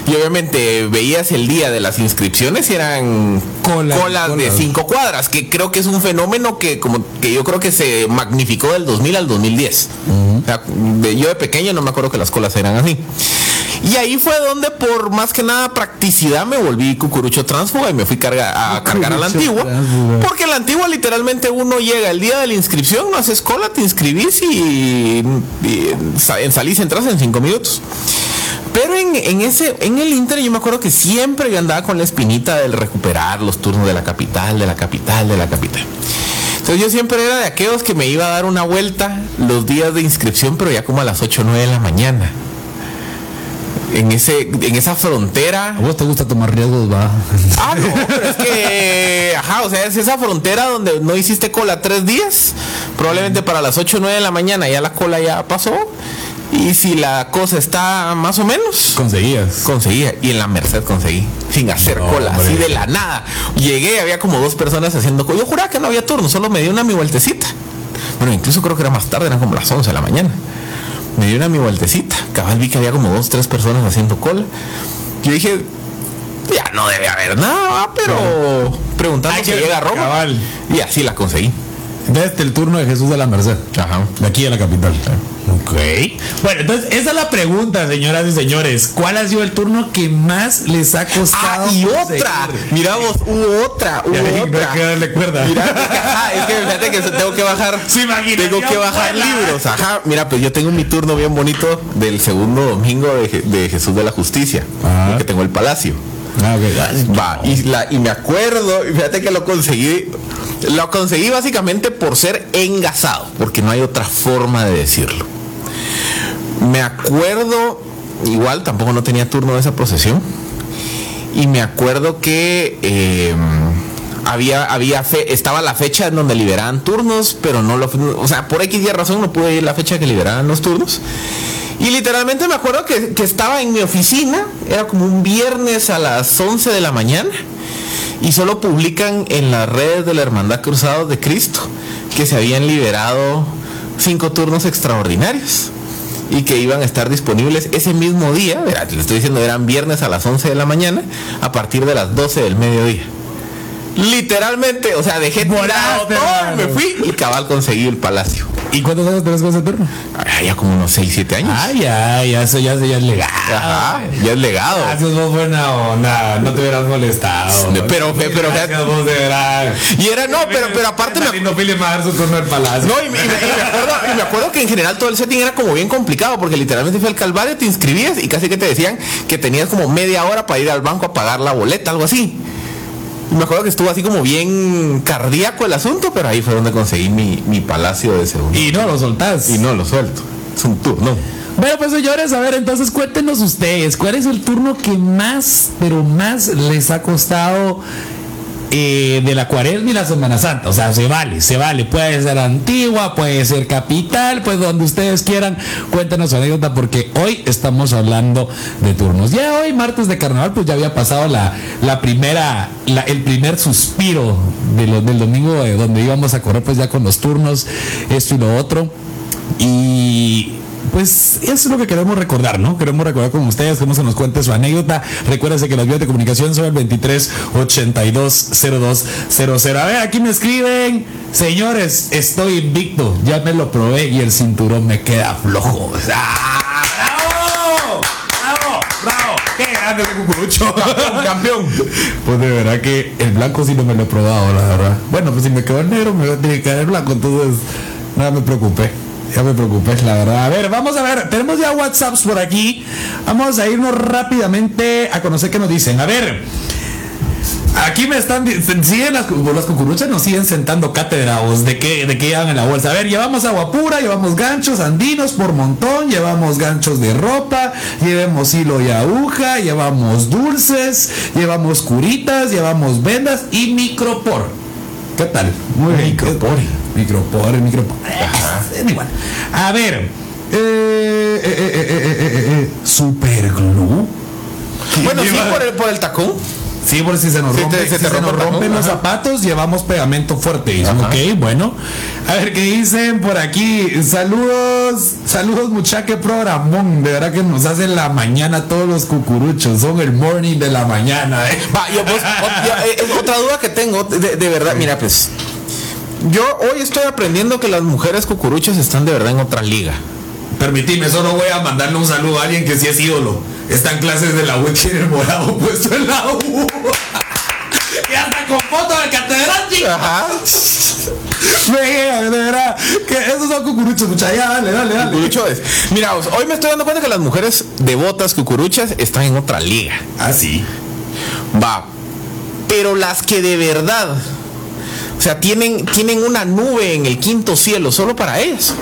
Y obviamente veías el día de las inscripciones y eran Cola- colas de cinco cuadras, que creo que es un fenómeno que como que yo creo que se magnificó del 2000 al 2010. O sea, de- yo de pequeño no me acuerdo que las colas eran así. Y ahí fue donde por más que nada practicidad me volví cucurucho transfuga y me fui carga- a cargar a la antigua. tránsfuga. Porque la antigua literalmente uno llega el día de la inscripción, no haces cola, te inscribís y, y en salís entras en cinco minutos. Pero en, en ese, en el Inter yo me acuerdo que siempre andaba con la espinita del recuperar los turnos de la capital, de la capital, de la capital. Entonces yo siempre era de aquellos que me iba a dar una vuelta los días de inscripción, pero ya como a las 8 o 9 de la mañana. En ese en esa frontera. A vos te gusta tomar riesgos, va. Ah, no, pero es que, ajá, o sea, es esa frontera donde no hiciste cola tres días, probablemente para las 8 o 9 de la mañana ya la cola ya pasó. Y si la cosa está más o menos, Conseguías. conseguía. Y en la Merced conseguí, sin hacer No, cola, así de la nada. Llegué, había como dos personas haciendo cola. Yo juraba que no había turno, solo me dio una mi vueltecita. Bueno, incluso creo que era más tarde, eran como las 11 de la mañana. Me dio una mi vueltecita. Cabal vi que había como dos, tres personas haciendo cola. Yo dije, ya no debe haber nada, pero preguntando si llega a Roma. cabal. Y así la conseguí. Desde el turno de Jesús de la Merced. Ajá. De aquí a la capital. Ok. Bueno, entonces esa es la pregunta, señoras y señores. ¿Cuál ha sido el turno que más les ha costado? Ah, y conseguir? otra. Mira vos, hubo otra, hubo Ya vi, no hay otra. que darle cuerda. Mira, ajá, es que fíjate que tengo que bajar. Tengo que bajar libros. Ajá. Mira, pues yo tengo mi turno bien bonito del segundo domingo de Jesús de la Justicia. Ajá. Porque tengo el palacio. Ah, ok. Va, y, me acuerdo, fíjate que lo conseguí. Lo conseguí básicamente por ser engasado, porque no hay otra forma de decirlo. Me acuerdo, igual tampoco no tenía turno de esa procesión. Y me acuerdo que eh, había, había fe, estaba la fecha en donde liberaban turnos, pero no lo, o sea, por X y razón no pude ir la fecha que liberaban los turnos. Y literalmente me acuerdo que, que estaba en mi oficina, era como un viernes a las 11 de la mañana, y solo publican en las redes de la Hermandad Cruzados de Cristo que se habían liberado cinco turnos extraordinarios y que iban a estar disponibles ese mismo día, lo estoy diciendo, eran viernes a las 11 de la mañana a partir de las 12 del mediodía. Literalmente, o sea, dejé tirado todo, me fui y cabal conseguí el palacio. ¿Y cuántos años tenés con ese turno? Ah, ya como unos 6, 7 años. Ay, ay, ya, eso ya, ya es legal. Ajá, ya es legado. Gracias vos, buena onda. No te hubieras molestado. No, pero- pero- pero- Gracias vos, de verdad. Y era, no, pero, pero aparte me, Lindo Philip va a dar su turno al palacio. No, y me, y me- y me acuerdo, y me acuerdo que en general todo el setting era como bien complicado, porque literalmente fui al Calvario, te inscribías y casi que te decían que tenías como media hora para ir al banco a pagar la boleta, algo así. Me acuerdo que estuvo así como bien cardíaco el asunto, pero ahí fue donde conseguí mi, mi palacio de segundo. Y no lo soltás. Y no lo suelto. Es un turno. Bueno, pues señores, a ver, entonces cuéntenos ustedes, ¿cuál es el turno que más, pero más les ha costado eh, de la cuaresma y la Semana Santa? O sea, se vale, se vale. Puede ser antigua, puede ser capital, pues donde ustedes quieran, cuéntenos su anécdota, porque hoy estamos hablando de turnos. Ya hoy, martes de carnaval, pues ya había pasado la, la primera, la- el primer suspiro de lo- del domingo, eh, donde íbamos a correr pues ya con los turnos, esto y lo otro. Y pues eso es lo que queremos recordar, ¿no? Queremos recordar con ustedes, queremos que nos cuente su anécdota. Recuérdense que las vías de comunicación son el 23 82 02 00. A ver, aquí me escriben, señores, estoy invicto, ya me lo probé y el cinturón me queda flojo. ¡Ah! ¡Bravo! ¡Bravo! ¡Bravo! ¡Qué grande ese cucurucho! campeón. Pues de verdad que el blanco sí no me lo he probado, la verdad. Bueno, pues si me quedó el negro, me va a tener que quedar el blanco, entonces nada me preocupé. Ya me preocupé, la verdad. A ver, vamos a ver, tenemos ya WhatsApps por aquí. Vamos a irnos rápidamente a conocer qué nos dicen. A ver. Aquí me están siguen las, las cucuruchas nos siguen sentando cátedras de qué de qué llevan en la bolsa. A ver, llevamos agua pura, llevamos ganchos andinos por montón, llevamos ganchos de ropa, llevamos hilo y aguja, llevamos dulces, llevamos curitas, llevamos vendas y micropor. ¿Qué tal? Muy micropore. Micropore, micropore. Ajá. Igual. A ver. Eh, eh, eh, eh, eh, eh, eh, eh Superglue. Bueno, sí, por el, por el tacón. Sí, por si se nos Sí, te- si se rompen los zapatos, llevamos pegamento fuerte. Ajá. ok, bueno. A ver qué dicen por aquí. Saludos, saludos mucha que programón. De verdad que nos hacen la mañana todos los cucuruchos. Son el morning de la mañana. ¿eh? Va, yo, pues, eh, eh, otra duda que tengo, de, de verdad, mira, pues. Yo hoy estoy aprendiendo que las mujeres cucuruchas están de verdad en otra liga. Permitime, solo voy a mandarle un saludo a alguien que sí es ídolo. Está en clases de la U tiene el morado puesto en la U. y hasta con foto del catedrático. Ajá. Venga, de verdad. Que esos son cucuruchos, muchachos. Dale, dale, dale. Cucurucho es. Mira, hoy me estoy dando cuenta que las mujeres devotas cucuruchas están en otra liga. Ah, sí. Va. Pero las que de verdad, o sea, tienen, tienen una nube en el quinto cielo solo para ellas.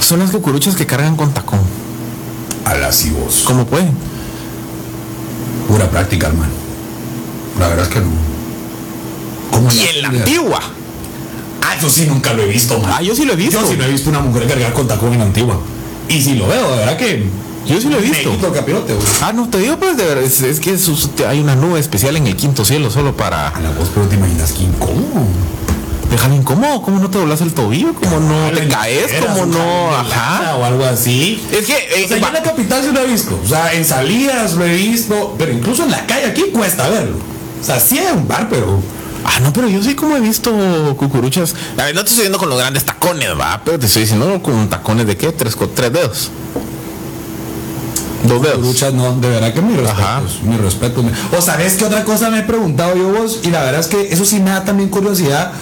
Son las cucuruchas que cargan con tacón. A la sí vos. ¿Cómo pueden? Pura práctica, hermano. La verdad es que no. ¿Cómo y en la antigua. Ah, yo sí nunca lo he visto, man. Ah, yo sí lo he visto. Yo sí no he visto una mujer cargar con tacón en la antigua. Y si lo veo, de verdad que. Yo sí lo he visto. Capirote. Ah, no, te digo, pues, de verdad, es, es que hay una nube especial en el quinto cielo solo para. A la voz, pero te imaginas que incómodo. Déjame incómodo, ¿cómo no te doblas el tobillo? ¿Cómo no te caes? ¿Cómo no? Ajá. O algo así. Es que. Eh, o sea, en la capital sí lo he visto. O sea, en salidas lo he visto. Pero incluso en la calle aquí cuesta verlo. O sea, sí hay un bar, pero. Ah, no, pero yo sí como he visto cucuruchas. A ver, no te estoy diciendo con los grandes tacones, va, pero te estoy diciendo con tacones de qué? Tres, tres dedos. Dos dedos. Cucuruchas, no, de verdad que mi respeto. Mi respeto. O sabes qué otra cosa me he preguntado yo vos, y la verdad es que eso sí me da también curiosidad,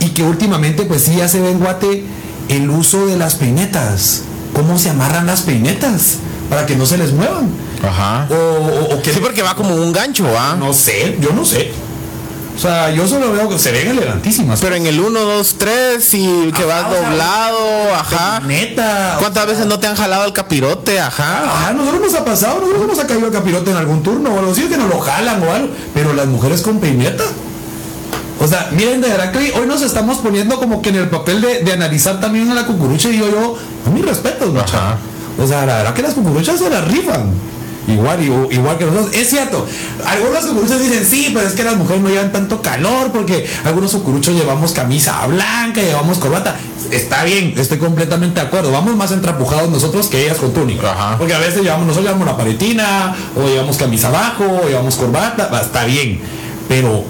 y que últimamente pues sí ya se ve en Guate el uso de las peinetas. ¿Cómo se amarran las peinetas? Para que no se les muevan. Ajá. O, o, que... Sí, porque va como un gancho, ¿va? No sé, yo no sé. O sea, yo solo veo que se ven elegantísimas. Pero en el 1, 2, 3 y que vas doblado, ajá. Neta. ¿Cuántas veces no te han jalado el capirote, ajá? Ah, nosotros nos ha pasado, nosotros nos ha caído el capirote en algún turno o algo así, que nos lo jalan o algo. Pero las mujeres con peineta. O sea, miren, de verdad que hoy nos estamos poniendo como que en el papel de, analizar también a la cucurucha y digo yo, a mi respeto, O sea, la verdad que las cucuruchas se las rifan. Igual, igual que nosotros. Es cierto, algunos cucuruchos dicen, sí, pero es que las mujeres no llevan tanto calor porque algunos cucuruchos llevamos camisa blanca, llevamos corbata. Está bien, estoy completamente de acuerdo. Vamos más entrapujados nosotros que ellas con túnica. Porque a veces llevamos, nosotros llevamos una paletina, o llevamos camisa abajo, o llevamos corbata, está bien. Pero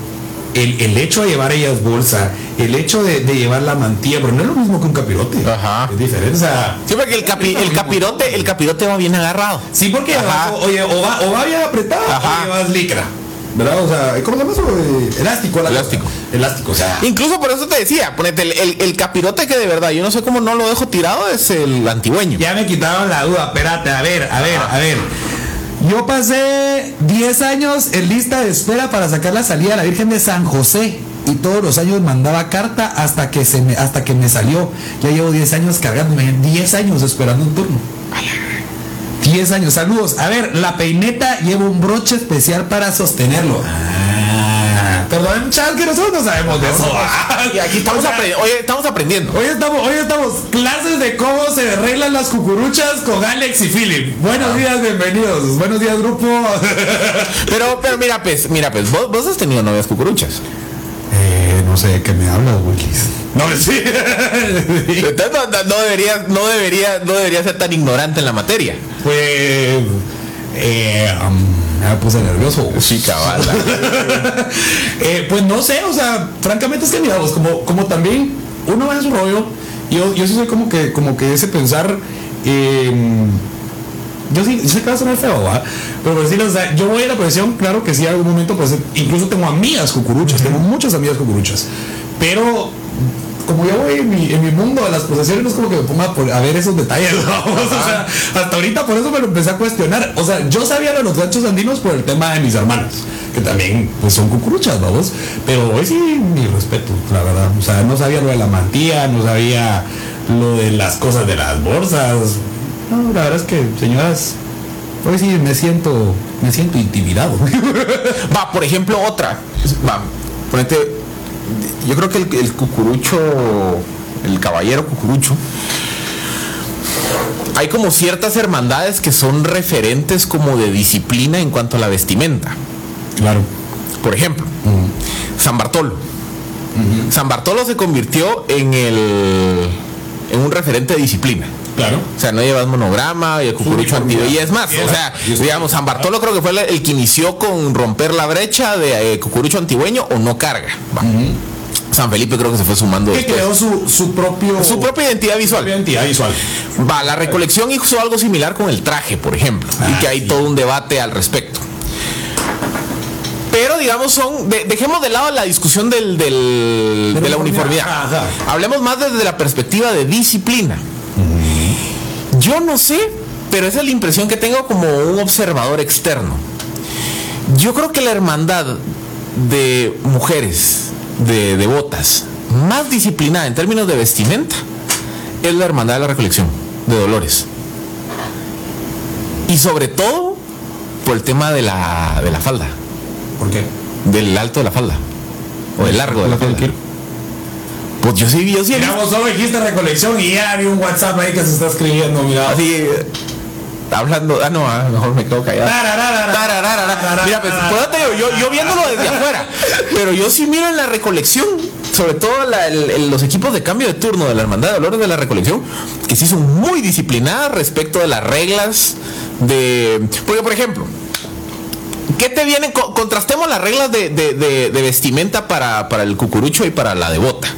el, hecho de llevar ellas bolsa, el hecho de, llevar la mantilla, pero no es lo mismo que un capirote. Ajá. Es diferente. O sea, sí, porque el, el capirote, el capirote va bien agarrado. Sí, porque oye, o va, o va bien apretado o llevas licra. ¿Verdad? O sea, ¿cómo se llama eso? Elástico, elástico. Elástico, o sea. Incluso por eso te decía, ponete el, capirote que de verdad, yo no sé cómo no lo dejo tirado, es el antigüeño. Ya me quitaron la duda, espérate, a ver, a ver, a ver. Yo pasé 10 años en lista de espera para sacar la salida a la Virgen de San José. Y todos los años mandaba carta hasta que, se me, hasta que me salió. Ya llevo 10 años cargándome, 10 años esperando un turno. 10 años, saludos. A ver, la peineta lleva un broche especial para sostenerlo. Perdón, chat, que nosotros no sabemos de eso. Y aquí estamos, hoy estamos aprendiendo. Hoy estamos, hoy estamos clases de cómo se arreglan las cucuruchas con Alex y Philip. Buenos días, bienvenidos. Buenos días, grupo. pero, pero mira, pues, mira, pues, vos, vos has tenido novias cucuruchas. Eh, no sé de qué me hablas, Willis. No, sí. no, no, debería, no, debería, no debería ser tan ignorante en la materia. Pues. Eh, me puse nervioso. Sí, cabal. Eh, pues no sé, o sea, francamente es que mira, como, como también uno va en su rollo, yo, yo sí soy como que, como que ese pensar. Em, yo sí, yo sé que va a sonar feo, ¿va? Pero decirles, o sea, yo voy a la profesión, claro que sí, en algún momento, pues incluso tengo amigas cucuruchas, tengo muchas amigas cucuruchas, pero como yo voy en mi, mundo de las posesiones, no es como que me ponga a ver esos detalles, hasta ahorita por eso me lo empecé a cuestionar. O sea, yo sabía de los ganchos andinos por el tema de mis hermanos, que también pues son cucuruchas, vamos. Pero hoy sí, mi respeto, la verdad. O sea, no sabía lo de la mantilla, no sabía lo de las cosas de las bolsas. No, la verdad es que, señoras, hoy sí me siento, me siento intimidado. Va, por ejemplo, otra. Va, ponete yo creo que el, cucurucho, el caballero cucurucho, hay como ciertas hermandades que son referentes como de disciplina en cuanto a la vestimenta. Claro. Por ejemplo, San Bartolo. San Bartolo se convirtió en el en un referente de disciplina. Claro. O sea, no llevas monograma y el cucurucho antiguo. Y es más, o sea, digamos, San Bartolo creo que fue el, que inició con romper la brecha de eh, cucurucho antigüeño o no carga. San Felipe creo que se fue sumando. Que creó su, propio su propia identidad visual. identidad visual. Va, la recolección hizo algo similar con el traje, por ejemplo, y que hay todo un debate al respecto. Pero digamos son, dejemos de lado la discusión del, de la uniformidad. Hablemos más desde la perspectiva de disciplina. Yo no sé, pero esa es la impresión que tengo como un observador externo. Yo creo que la hermandad de mujeres de devotas más disciplinada en términos de vestimenta es la Hermandad de la Recolección de Dolores. Y sobre todo por el tema de la, de la falda, ¿Por qué? del alto de la falda. O del largo de la falda. Pues yo sí, yo sí he Mira, visto vos solo dijiste recolección y ya había un WhatsApp ahí que se está escribiendo, mira. así, hablando, ah no, ah, mejor me quedo callado. Mira, pues, te digo, yo, yo viéndolo desde afuera, pero yo sí miro en la recolección, sobre todo la- el- los equipos de cambio de turno de la Hermandad de Dolores de la Recolección, que sí son muy disciplinadas respecto de las reglas de... Porque, por ejemplo, ¿qué te vienen? Co- Contrastemos las reglas de, de- de- de vestimenta para, para el cucurucho y para la devota.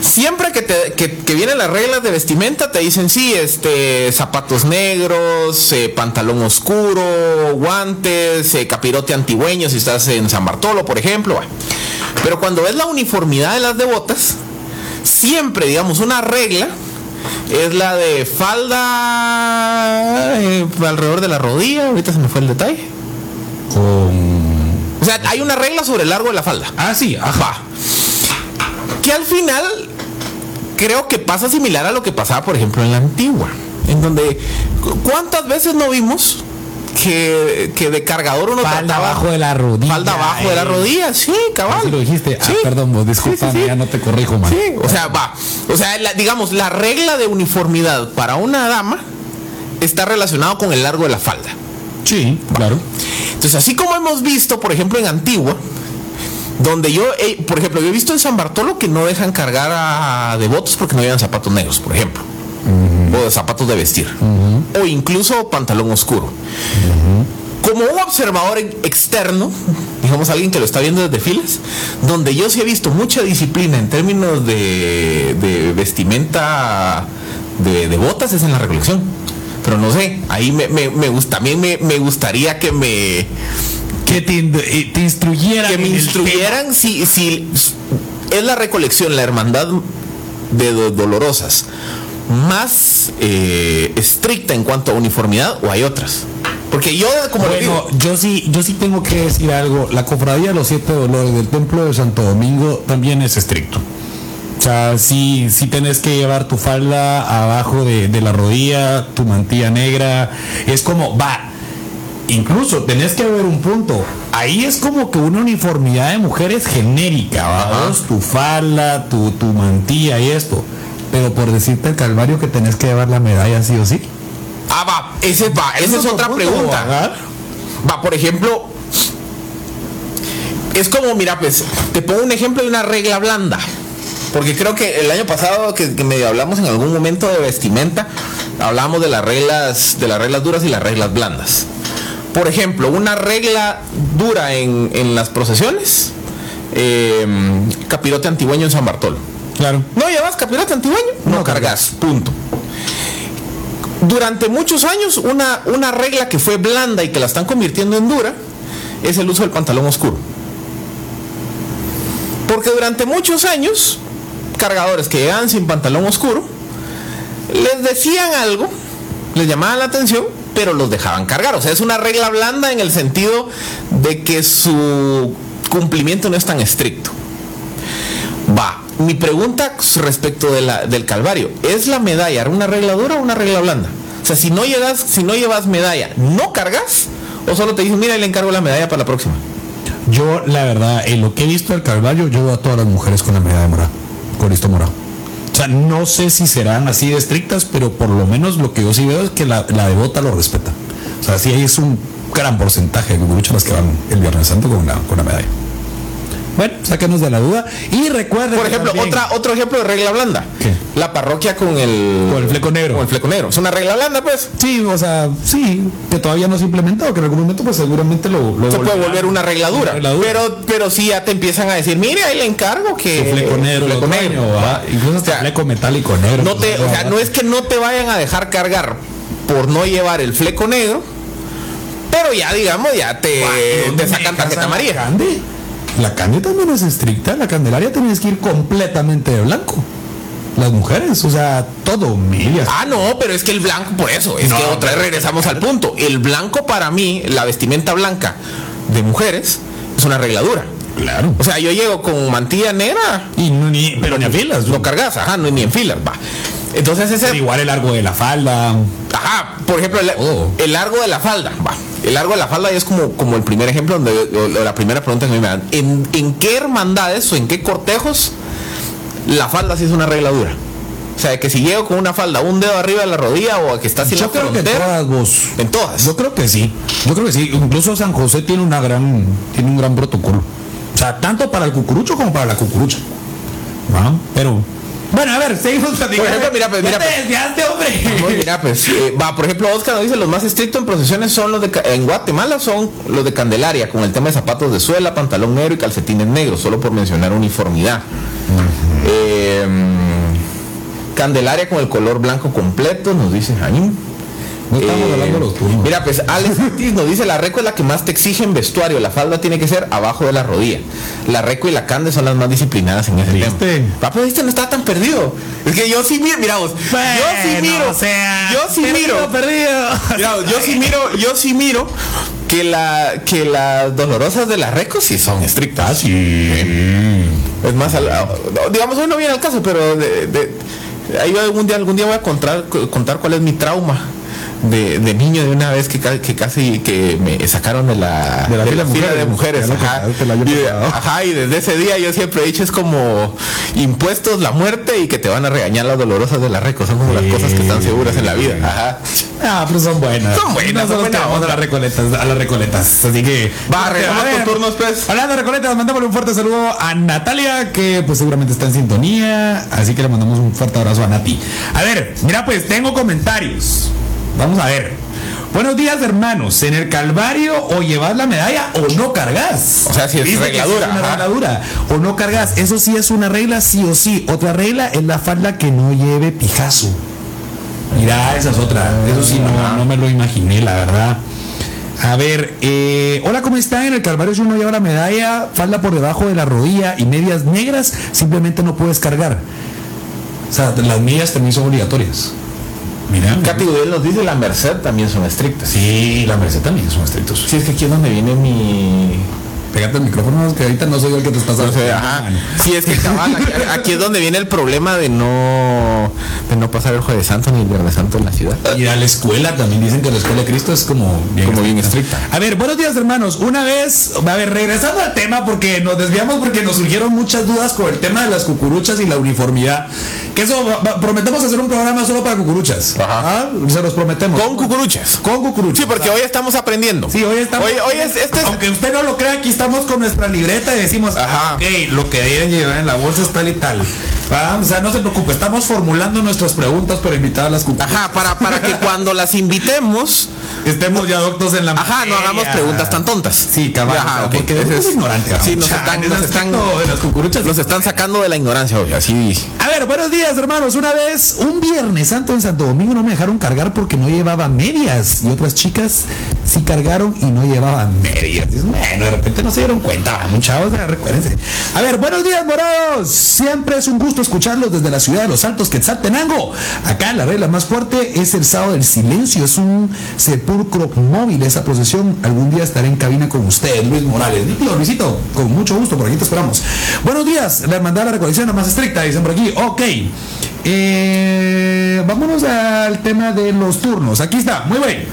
Siempre que, te, que, que vienen las reglas de vestimenta, te dicen sí, este, zapatos negros, eh, pantalón oscuro, guantes, eh, capirote antigüeño si estás en San Bartolo, por ejemplo. Pero cuando ves la uniformidad de las devotas, siempre, digamos, una regla es la de falda eh, alrededor de la rodilla, ahorita se me fue el detalle. O sea, hay una regla sobre el largo de la falda. Ah, sí, ajá. Va. Que al final creo que pasa similar a lo que pasaba, por ejemplo, en la antigua. En donde, cu- ¿cuántas veces no vimos que, que de cargador uno Falda trataba abajo de la rodilla. falda abajo de la rodilla? Sí, cabal. Así lo dijiste. Sí. Ah, perdón, vos, disculpa, Sí, sí, sí. ya no te corrijo. Sí, o sea, va. O sea, la- digamos, la regla de uniformidad para una dama está relacionado con el largo de la falda. Sí, claro. Entonces, así como hemos visto, por ejemplo, en Antigua, donde yo, eh, por ejemplo, yo he visto en San Bartolo que no dejan cargar a devotos porque no llevan zapatos negros, por ejemplo. O de zapatos de vestir. O incluso pantalón oscuro. Como un observador externo, digamos alguien que lo está viendo desde filas, donde yo sí he visto mucha disciplina en términos de, de vestimenta de, de botas es en la recolección. Pero no sé, ahí me, me, me gusta, también me, me gustaría que me, Que te, eh, te instruyeran. que me instruyeran si, si es la recolección, la hermandad de do- dolorosas más eh, estricta en cuanto a uniformidad o hay otras. Porque yo, como Bueno, digo, yo sí, yo sí tengo que decir algo. La cofradía de los siete dolores del templo de Santo Domingo también es estricto. O sea, sí, sí tenés que llevar tu falda abajo de, de la rodilla, tu mantilla negra. Es como, va, incluso tenés que ver un punto. Ahí es como que una uniformidad de mujeres genérica, ¿va? Ajá. Vos, tu falda, tu, tu mantilla y esto. Pero por decirte el calvario que tenés que llevar la medalla sí o sí. ah, va, ese, va, esa es otra pregunta. ¿verdad? Va, por ejemplo, es como, mira, pues, te pongo un ejemplo de una regla blanda. Porque creo que el año pasado que, que medio hablamos en algún momento de vestimenta, hablamos de las reglas, de las reglas duras y las reglas blandas. Por ejemplo, una regla dura en, en las procesiones, eh, capirote antigueño en San Bartolo. Claro. ¿No llevas capirote antigueño? No, No cargas, punto. Durante muchos años, una, una regla que fue blanda y que la están convirtiendo en dura es el uso del pantalón oscuro. Porque durante muchos años, cargadores que llegaban sin pantalón oscuro, les decían algo, les llamaban la atención, pero los dejaban cargar. O sea, es una regla blanda en el sentido de que su cumplimiento no es tan estricto. Va, mi pregunta respecto de del calvario, ¿es la medalla una regla dura o una regla blanda? O sea, si no llevas, si no llevas medalla, ¿no cargas? ¿O solo te dicen, mira, le encargo la medalla para la próxima? Yo, la verdad, en lo que he visto del Calvario, yo veo a todas las mujeres con la medalla de morado, con listo morado. O sea, no sé si serán así estrictas, pero por lo menos lo que yo sí veo es que la, la devota lo respeta. O sea, sí es un gran porcentaje de muchas las que van el Viernes Santo con la, con la medalla. Bueno, sáquenos de la duda. Y recuerden. Por ejemplo, también- otra, otro ejemplo de regla blanda. ¿Qué? La parroquia con el... Con el fleco negro. Con el fleco negro. Es una regla blanda, pues. Sí, o sea, sí, que todavía no se ha implementado, que en algún momento, pues seguramente lo. lo Se puede volverán. volver una regla dura. Una regla dura. Pero, pero sí ya te empiezan a decir, mire, ahí le encargo que... Su fleco negro, fleco lo negro. Incluso hasta O sea, fleco metálico negro. No te, o sea, no es que no te vayan a dejar cargar por no llevar el fleco negro, pero ya digamos, ya te, te sacan tarjeta amarilla. Cande? La Cande también es estricta. La Candelaria tienes que ir completamente de blanco. Las mujeres, o sea, todo, medias. Ah, no, pero es que el blanco, por eso, es No, que otra vez regresamos al punto. El blanco para mí, la vestimenta blanca de mujeres, es una regladura. Claro. O sea, yo llego con mantilla negra, Y ni, pero ni a filas. no cargas, ajá, no, ni en filas, va. Entonces ese... igual el largo de la falda. Ajá, por ejemplo, el, Oh. el largo de la falda. va. El largo de la falda es como, como el primer ejemplo donde o- o la primera pregunta que me dan. ¿En, en qué hermandades o en qué cortejos la falda sí es una regla dura? O sea, que si llego con una falda un dedo arriba de la rodilla o que está en Yo la creo que frontera, todas vos. en todas. Yo creo que sí. Yo creo que sí. Incluso San José tiene una gran, tiene un gran protocolo. O sea, tanto para el cucurucho como para la cucurucha. ¿Va? Pero. Bueno, a ver, seguimos platicando. Por ejemplo, mira, pues, mira, te pues. desviaste, hombre. mira, pues, eh, va, por ejemplo, Oscar nos dice los más estrictos en procesiones son los de en Guatemala son los de Candelaria, con el tema de zapatos de suela, pantalón negro y calcetines negros, solo por mencionar uniformidad. Eh, Candelaria con el color blanco completo, nos dice Jaime. No estamos hablando de los turnos. Mira, pues Alex Ortiz nos dice la reco es la que más te exige en vestuario. La falda tiene que ser abajo de la rodilla. La reco y la cande son las más disciplinadas en ese ¿Viste? tema. Papá, viste, no estaba tan perdido. Es que yo sí miro, mira vos, yo sí miro, o sea, yo sí perdido, miro, perdido. Mira, yo sí miro, yo sí miro que la que las dolorosas de la reco sí son estrictas. Ah, sí. Es más, digamos, hoy no viene al caso, pero de, de- ahí algún día, algún día voy a contar, contar cuál es mi trauma. De, de niño de una vez que, que casi que me sacaron de la, De la fila de mujeres. ajá. Y, de- pasado. ajá, y desde ese día yo siempre he dicho es como impuestos la muerte y que te van a regañar las dolorosas de la reco son como las cosas que están seguras en la vida ajá Ah, pero son buenas. Son buenas, son buena queremos onda. a las recoletas, a las recoletas. Así que. Va, A turnos, pues. Hablando de recoletas, mandémosle un fuerte saludo a Natalia, que pues seguramente está en sintonía. Así que le mandamos un fuerte abrazo a Nati. A ver, mira, pues tengo comentarios. Vamos a ver. Buenos días, hermanos. ¿En el Calvario o llevas la medalla o no cargas? O sea, si es regla sí dura, Es una regla dura. O no cargas. Eso sí es una regla, sí o sí. Otra regla es la falda que no lleve pijazo. Mira, esa es otra. Eso sí, no, no me lo imaginé, la verdad. A ver, eh, hola, ¿cómo están? En el Calvario si uno lleva la medalla, falda por debajo de la rodilla y medias negras, simplemente no puedes cargar. O sea, las medias también son obligatorias. Mira. Katy Gudel nos dice la Merced también son estrictas Sí, la merced también son estrictos. si es que aquí es donde viene mi Pégate el micrófono, que ahorita no soy yo el que te estás sé, ajá. Sí, es que cabal, aquí, es donde viene el problema de no de no pasar el jueves santo ni el viernes santo en la ciudad. Y a la escuela también dicen que la escuela de Cristo es como bien Como bien estricta. A ver, buenos días hermanos. Una vez, a ver, regresando al tema porque nos desviamos porque nos surgieron muchas dudas con el tema de las cucuruchas y la uniformidad. Que eso prometemos hacer un programa solo para cucuruchas. Ajá. Ah, Se los prometemos. Con cucuruchas. Con cucuruchas. Sí, porque hoy estamos aprendiendo. Sí, hoy estamos. Hoy, hoy es este es- Aunque usted no lo crea, aquí estamos con nuestra libreta y decimos, Ajá. ok, lo que deben llevar en la bolsa es tal y tal. O sea, no se preocupe, estamos formulando nuestras preguntas para invitar a las cucuruchas. Ajá, para, para que cuando las invitemos, Estemos ya doctos en la ajá, no hagamos preguntas tan tontas. Sí, cabal. Ajá, o sea, ok. Porque es ignorante. Sí, nos están, nos están, de las cucuruchas. nos están sacando de la ignorancia hoy, así. A ver, buenos días, hermanos. Una vez, un viernes santo en Santo Domingo no me dejaron cargar porque no llevaba medias. Y otras chicas sí cargaron y no llevaban medias. Bueno, de repente no se dieron cuenta, muchachos, recuérdense. A ver, buenos días, morados. Siempre es un gusto escucharlos desde la ciudad de Los Altos, Quetzaltenango. Acá la regla más fuerte es el sábado del silencio. Es un sepulcro móvil esa procesión. Algún día estaré en cabina con ustedes, Luis Morales. Nítido, Luisito, con mucho gusto, por aquí te esperamos. Buenos días, la hermandad de la recolección la más estricta, dicen por aquí. Ok. Eh, vámonos al tema de los turnos. Aquí está, muy bien.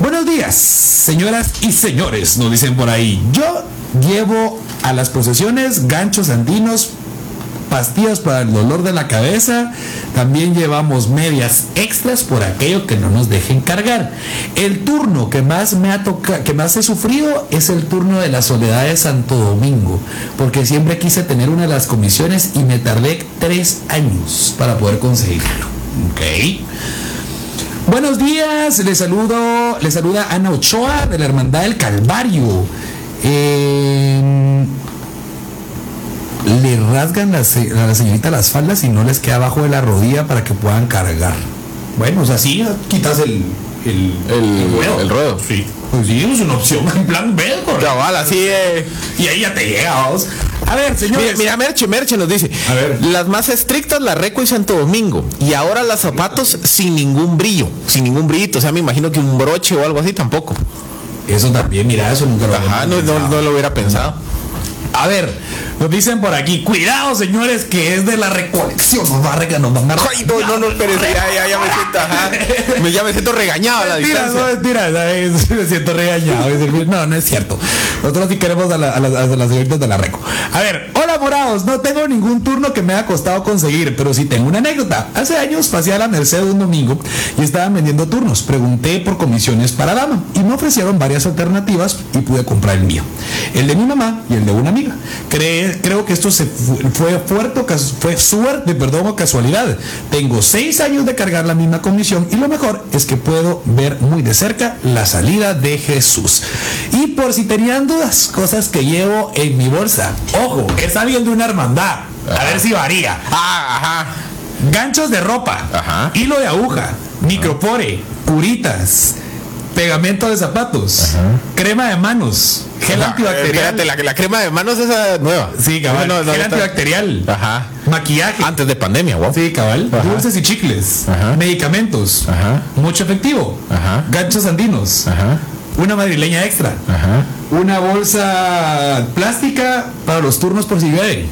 Buenos días, señoras y señores, nos dicen por ahí. Yo llevo a las procesiones ganchos andinos, pastillas para el dolor de la cabeza. También llevamos medias extras por aquello que no nos dejen cargar. El turno que más me ha tocado, que más he sufrido es el turno de la soledad de Santo Domingo, porque siempre quise tener una de las comisiones y me tardé tres años para poder conseguirlo. Ok. Buenos días, les saludo, les saluda Ana Ochoa de la Hermandad del Calvario. Eh, le rasgan la se- a la señorita las faldas y no les queda abajo de la rodilla para que puedan cargar. Bueno, o sea, sí, quitas el, el, El- el ruedo. Sí. Pues sí, es una opción en plan B. Cabal, así eh. Y ahí ya te llega. A ver, señores. Mira, mira, Merche, Merche nos dice. A ver. Las más estrictas, la Reco y Santo Domingo. Y ahora las zapatos sin ningún brillo. Sin ningún brillito. O sea, me imagino que un broche o algo así tampoco. Eso también, mira, eso nunca lo Ajá, no, no, no lo hubiera pensado. A ver, nos dicen por aquí, cuidado señores, que es de la recolección. Nos va a regañar, nos van a Ay, no, no, no, espérese, ya, ya, ya me siento, ajá. Me- ya me siento regañado a la Mentira, distancia. no, me siento regañado. No, no es cierto. Nosotros sí queremos a, la- a las, a las señoritas de la Reco. A ver, hola morados, no tengo ningún turno que me haya costado conseguir, pero sí tengo una anécdota. Hace años pasé a la Merced un domingo y estaban vendiendo turnos. Pregunté por comisiones para dama y me ofrecieron varias alternativas y pude comprar el mío. El de mi mamá y el de una amiga. Cree- creo que esto se fu- fue fuerte, fue suerte, perdón, o casualidad. Tengo seis años de cargar la misma comisión y lo mejor es que puedo ver muy de cerca la salida de Jesús. Y por si tenían dudas, cosas que llevo en mi bolsa. Ojo, está viendo una hermandad. A ver si varía. Ah, ajá. Ganchos de ropa, Ajá. hilo de aguja, micropore, curitas, pegamento de zapatos, crema de manos, gel Ajá, antibacterial. espérate, la, la crema de manos esa nueva. Sí, cabal. No, no, no, gel antibacterial. Ajá. Maquillaje. Antes de pandemia, wow. Sí, cabal. Ajá. Dulces y chicles. Ajá. Medicamentos. Ajá. Mucho efectivo. Ajá. Ganchos andinos. Ajá. Una madrileña extra. Ajá. Una bolsa plástica para los turnos por si llueve.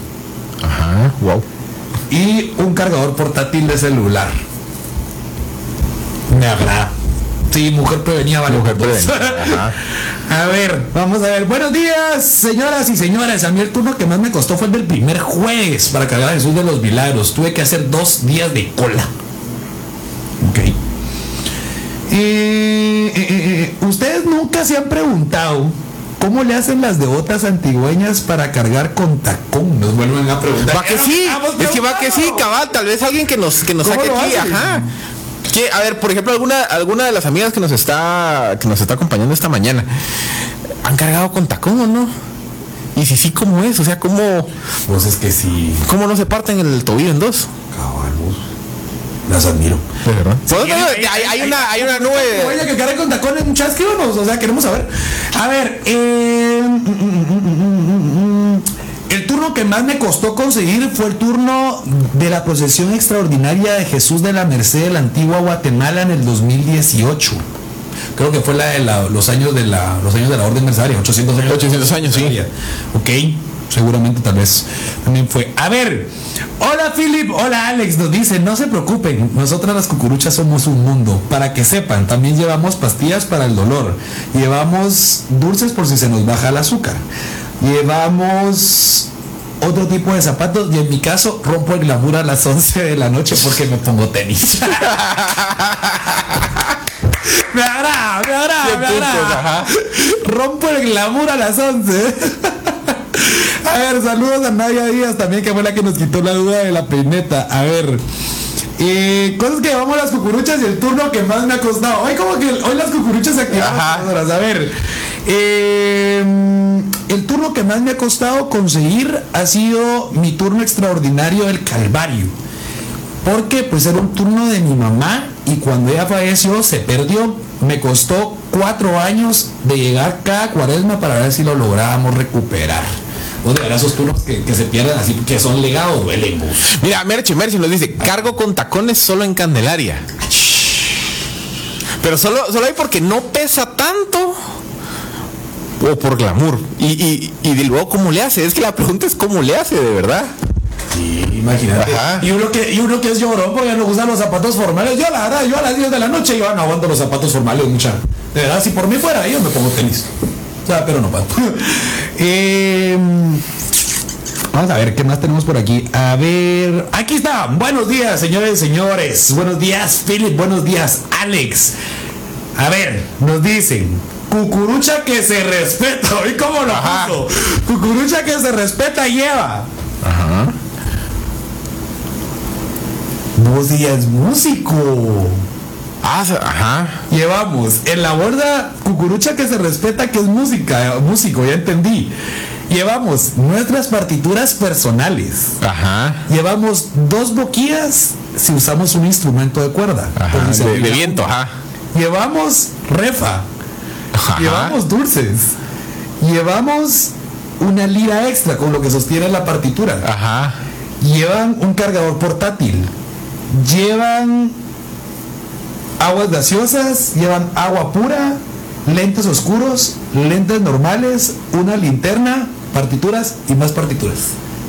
Ajá. Wow. Y un cargador portátil de celular. Me agrada. Sí, mujer prevenida, vale. Mujer prevenida, ajá. A ver, vamos a ver. Buenos días, señoras y señores. A mí el turno que más me costó fue el del primer jueves para cargar a Jesús de los Milagros. Tuve que hacer dos días de cola. Ok. Eh, eh, eh, Ustedes nunca se han preguntado cómo le hacen las devotas antigüeñas para cargar con tacón. Nos vuelven a preguntar. Va que sí, es que va que sí, cabal, tal vez alguien que nos, que nos ¿Cómo saque aquí, hacen? ajá. Que, a ver, por ejemplo, alguna, alguna de las amigas que nos está, que nos está acompañando esta mañana, ¿han cargado con tacón o no? Y si sí, ¿cómo es? O sea, ¿cómo, Pues es que sí, cómo no se parten el tobillo en dos? caballos. Las admiro. ¿De verdad? Sí, hay, hay una, hay una nube. Oye, que cargue con tacones, muchachos, ¿qué vamos? O sea, queremos saber. A ver, eh, mm, mm, mm, el turno que más me costó conseguir fue el turno de la procesión extraordinaria de Jesús de la Merced de la antigua Guatemala en el 2018. Creo que fue la de la- los años de la los años de la orden mercedaria, 800 años. 800 años, sí. Ok, seguramente tal vez también fue. A ver, hola Philip, hola Alex, nos dice, no se preocupen, nosotras las cucuruchas somos un mundo. Para que sepan, también llevamos pastillas para el dolor, llevamos dulces por si se nos baja el azúcar, llevamos otro tipo de zapatos y en mi caso rompo el glamour a las 11 de la noche porque me pongo tenis. me agrada, me agrada, me agrada. Rompo el glamour a las 11. A ver, saludos a Nadia Díaz también, que fue la que nos quitó la duda de la peineta. A ver. eh, cosas que llevamos las cucuruchas y el turno que más me ha costado. Hoy como que hoy las cucuruchas se activaron. A ver. Eh, el turno que más me ha costado conseguir ha sido mi turno extraordinario del Calvario. Porque pues era un turno de mi mamá y cuando ella falleció se perdió. Me costó cuatro años de llegar cada cuaresma para ver si lo lográbamos recuperar. O de verdad esos turnos que, que se pierden así, que son legados, duelen. Mira, Merche, Merche nos dice, cargo con tacones solo en Candelaria. Pero solo, solo hay porque no pesa tanto. O por glamour. Y, y, y de luego, ¿cómo le hace? Es que la pregunta es cómo le hace, de verdad. Sí, imagínate. Ajá. Y uno que, y uno que es llorón porque no usa los zapatos formales. Yo la verdad, yo a las 10 de la noche yo no aguanto los zapatos formales, mucha. De verdad, si por mí fuera, yo me pongo tenis. O sea, pero no paso. Eh, Vamos a ver qué más tenemos por aquí. A ver, aquí está. Buenos días, señores y señores. Buenos días, Philip. Buenos días, Alex. A ver, nos dicen. Cucurucha que se respeta. ¿Y cómo lo Ajá. puso? Cucurucha que se respeta lleva. Ajá. Vos ya es músico. Ah, ajá. Llevamos en la borda cucurucha que se respeta que es música, músico, ya entendí. Llevamos nuestras partituras personales. Ajá. Llevamos dos boquillas si usamos un instrumento de cuerda. Ajá. De, viento, ajá. Llevamos refa. Ajá. Llevamos dulces. Llevamos una lira extra con lo que sostiene la partitura. Ajá. Llevan un cargador portátil. Llevan aguas gaseosas, llevan agua pura, lentes oscuros, lentes normales, una linterna partituras y más partituras.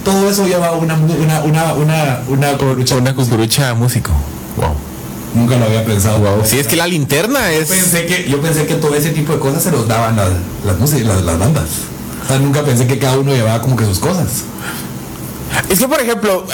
Todo eso lleva una una una una una. Una cucurucha músico. Nunca lo había pensado. Wow. Sí, es que la linterna es. Pensé que, yo pensé que todo ese tipo de cosas se los daban las, las, las bandas. O sea, nunca pensé que cada uno llevaba como que sus cosas. Es que por ejemplo,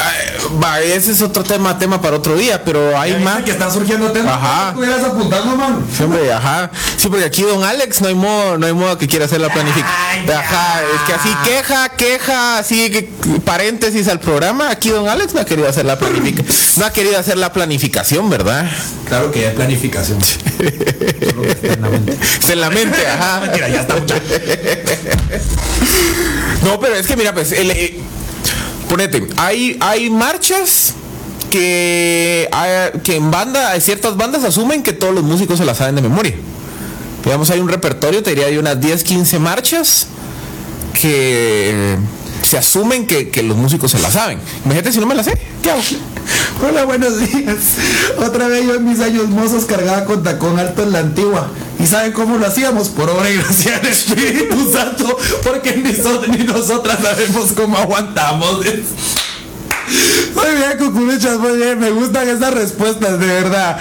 va, ese es otro tema, tema para otro día, pero hay ¿Viste más. que están surgiendo temas. Ajá. Estuvieras apuntando, man. Sí, hombre, ajá. Sí, porque aquí don Alex no hay modo, no hay modo que quiera hacer la planificación. Ajá, es que así queja, queja, así que paréntesis al programa. Aquí don Alex no ha querido hacer la planificación. No ha querido hacer la planificación, ¿verdad? Claro que hay planificación. Está en la mente. Está en la mente, ajá. Mentira, ya está. No, pero es que mira, pues, el, eh, ponete, hay, hay marchas que, hay- que en banda, ciertas bandas asumen que todos los músicos se las saben de memoria. Digamos, hay un repertorio, te diría, de unas 10, 15 marchas que se asumen que, que los músicos se las saben. Imagínate si no me las sé, ¿qué hago? Hola, buenos días. Otra vez yo en mis años mozos cargaba con tacón alto en la antigua. ¿Y saben cómo lo hacíamos? Por obra y gracia del Espíritu Santo, porque ni, so- ni nosotras sabemos cómo aguantamos. Muy bien, cucuruchas, muy bien. Me gustan esas respuestas, de verdad.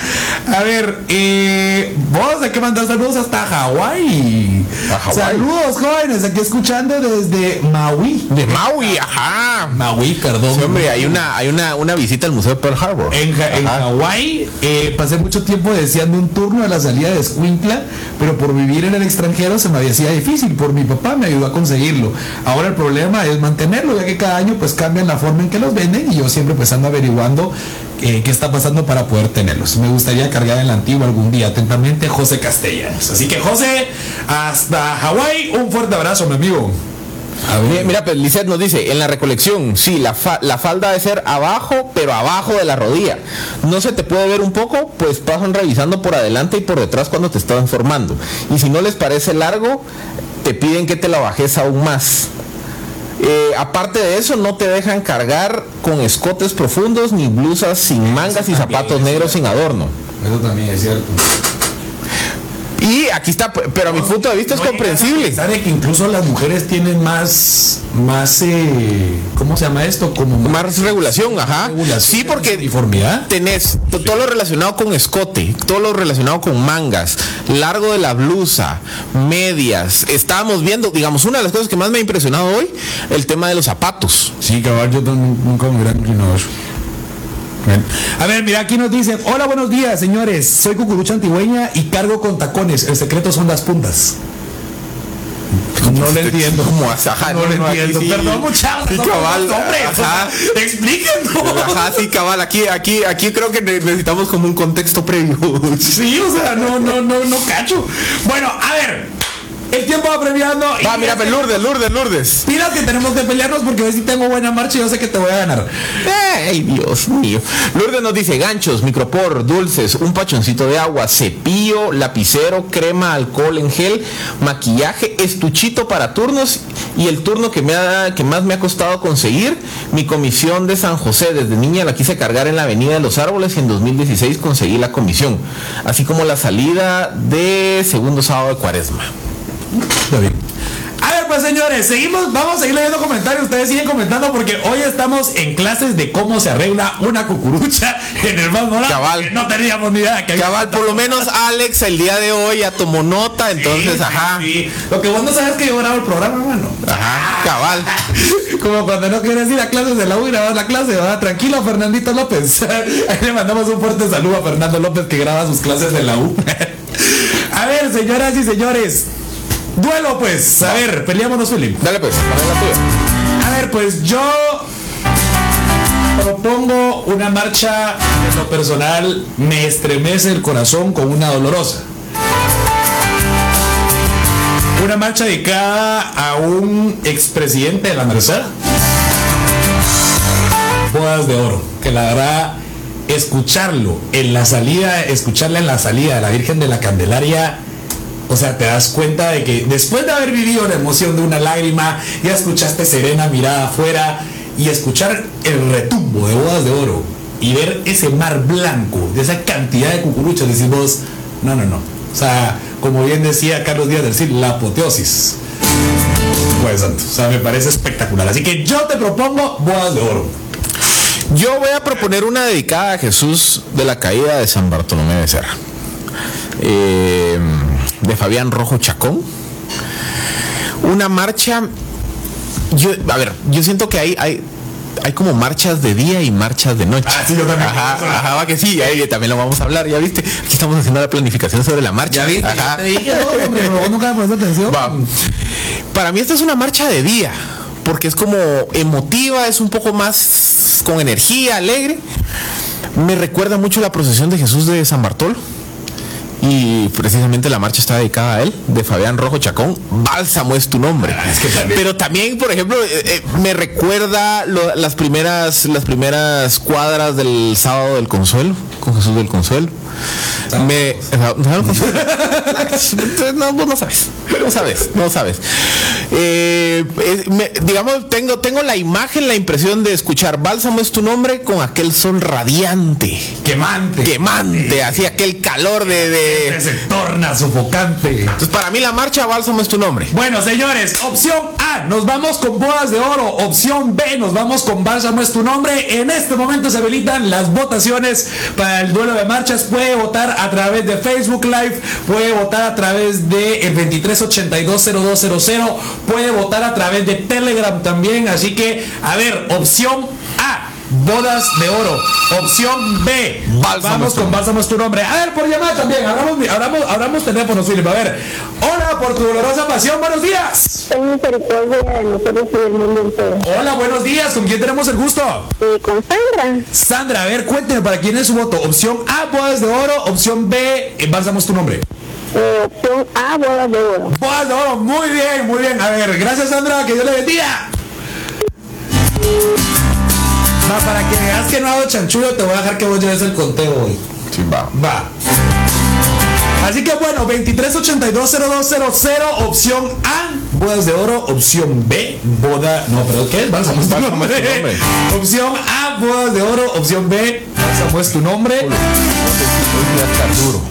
A ver, eh, vos hay que mandar saludos hasta Hawái. Saludos, jóvenes, aquí escuchando desde Maui. De Maui, ajá. Maui, perdón. Sí, hombre, hay una, hay una, una visita al Museo de Pearl Harbor. En, Ja- en. Hawái eh, pasé mucho tiempo deseando un turno a la salida de Escuintla, pero por vivir en el extranjero se me hacía difícil. Por mi papá me ayudó a conseguirlo. Ahora el problema es mantenerlo, ya que cada año pues cambian la forma en que los venden y yo siempre pues ando averiguando eh, qué está pasando para poder tenerlos. Me gustaría cargar en la antigua algún día. Atentamente, José Castellanos. Así que José, hasta Hawái, un fuerte abrazo, mi amigo. Mira, mira, pues Lisette nos dice, en la recolección, sí, la, fa- la falda debe ser abajo, pero abajo de la rodilla. No se te puede ver un poco, pues pasan revisando por adelante y por detrás cuando te estaban formando. Y si no les parece largo, te piden que te la bajes aún más. Eh, aparte de eso, no te dejan cargar con escotes profundos ni blusas sin mangas y zapatos negros sin adorno. Eso también es cierto. Y aquí está, pero a mi punto de vista es No comprensible. de que incluso las mujeres tienen más, más, eh, ¿cómo se llama esto? Como Más regulación, ajá. regulación, Sí, porque uniformidad. tenés to- todo lo relacionado con escote, todo lo relacionado con mangas, largo de la blusa, medias. Estábamos viendo, digamos, una de las cosas que más me ha impresionado hoy, el tema de los zapatos. Sí, cabal, yo también nunca me hubiera inclinado eso. Bien. A ver, mira, aquí nos dicen, hola, buenos días, señores. Soy cucurucha antigüeña y cargo con tacones. El secreto son las puntas. No lo entiendo. ¿Cómo hace? Ajá, no, no, lo no, aquí entiendo. sí. Perdón, muchachos. Sí, cabal, Hombre, ajá. explíquenos. Ajá, sí, cabal, aquí, aquí, aquí creo que ne- necesitamos como un contexto previo. Sí, o sea, no, no, no, no cacho. Bueno, a ver. El tiempo va premiando. Va, mira, Lourdes, Lourdes, Lourdes. Pilas que tenemos que pelearnos porque hoy si tengo buena marcha y yo sé que te voy a ganar. Ay, Dios mío. Lourdes nos dice ganchos, micropor, dulces, un pachoncito de agua, cepillo, lapicero, crema, alcohol en gel, maquillaje, estuchito para turnos y el turno que, me ha, que más me ha costado conseguir, mi comisión de San José. Desde niña la quise cargar en la Avenida de los Árboles y en 2016 conseguí la comisión, así como la salida de segundo sábado de cuaresma. Está bien. A ver, pues señores, seguimos, vamos a seguir leyendo comentarios. Ustedes siguen comentando porque hoy estamos en clases de cómo se arregla una cucurucha en el más Cabal. No teníamos ni idea que había Cabal, por lo menos Alex el día de hoy ya tomó nota, entonces, Sí, ajá. sí. Lo que vos no sabes es que yo grabo el programa, mano. Ajá, cabal. Como cuando no quieres ir a clases de la U y grabar la clase, ¿verdad? Tranquilo, Fernandito López. Ahí le mandamos un fuerte saludo a Fernando López que graba sus clases de la U. a ver, señoras y señores. Duelo, pues. A ver, peleámonos, Philip. Dale pues, la tuya. A ver, pues yo propongo una marcha en lo personal me estremece el corazón con una dolorosa. Una marcha dedicada a un expresidente de la Merced. Bodas de oro. Que la verdad, escucharlo en la salida, escucharla en la salida de la Virgen de la Candelaria, o sea, te das cuenta de que después de haber vivido la emoción de una lágrima, ya escuchaste serena mirada afuera y escuchar el retumbo de bodas de oro y ver ese mar blanco, de esa cantidad de cucuruchas, decís vos, no, no, no. O sea, como bien decía Carlos Díaz del Cid, la apoteosis. Santo. O sea, me parece espectacular. Así que yo te propongo bodas de oro. Yo voy a proponer una dedicada a Jesús de la caída de San Bartolomé de Serra. Eh, de Fabián Rojo Chacón. Una marcha. Yo, a ver, yo siento que hay, hay, hay como marchas de día y marchas de noche. Ah, sí, yo también. Ajá, ajá, va que sí, ahí también lo vamos a hablar, ya viste. Aquí estamos haciendo la planificación sobre la marcha. Ya viste, Ajá. ya te dije, no, hombre, pero vos nunca me pones atención. Va. Para mí esta es una marcha de día, porque es como emotiva, es un poco más con energía, alegre. Me recuerda mucho la procesión de Jesús de San Bartolo. Y precisamente la marcha está dedicada a él, de Fabián Rojo Chacón. Bálsamo es tu nombre. Ah, es que también- Pero también, por ejemplo, eh, eh, me recuerda lo- las primeras las primeras cuadras del sábado del consuelo, con Jesús del Consuelo. No, vos no sabes. No sabes, no sabes. Eh, eh, me- digamos, tengo, tengo la imagen, la impresión de escuchar Bálsamo es tu nombre con aquel sol radiante, Quemante. quemante, así aquel calor de, de- se torna sofocante. Entonces, para mí la marcha Bálsamo es tu nombre. Bueno, señores, opción A, nos vamos con bodas de oro. Opción B, nos vamos con Bálsamo es tu nombre. En este momento se habilitan las votaciones para el duelo de marchas. Puede votar a través de Facebook Live, puede votar a través de el 23820200, puede votar a través de Telegram también. Así que, a ver, opción A. Bodas de oro. Opción B. Bálsamo Vamos con Bálsamo es tu nombre. A ver, por llamada también. Abramos, abramos, abramos teléfonos, Philip. A ver. Hola, por tu dolorosa pasión. Buenos días. Ten misericordia de nosotros y del mundo entero. Hola, buenos días. ¿Con quién tenemos el gusto? Eh, con Sandra, Sandra, a ver, cuénteme para quién es su voto. Opción A, bodas de oro. Opción B, eh, Bálsamo es tu nombre. Eh, opción A, bodas de oro. Bodas de oro. Muy bien, muy bien. A ver, gracias, Sandra. Que Dios le bendiga. Va, para que veas que no hago chanchullo, te voy a dejar que vos lleves el conteo hoy. Sí, va. Va. Así que bueno, 23820200, opción A, bodas de oro, opción B, boda, no, pero ¿qué es? Bálsamo es tu nombre. Opción A, bodas de oro, opción B, bálsamo es tu nombre.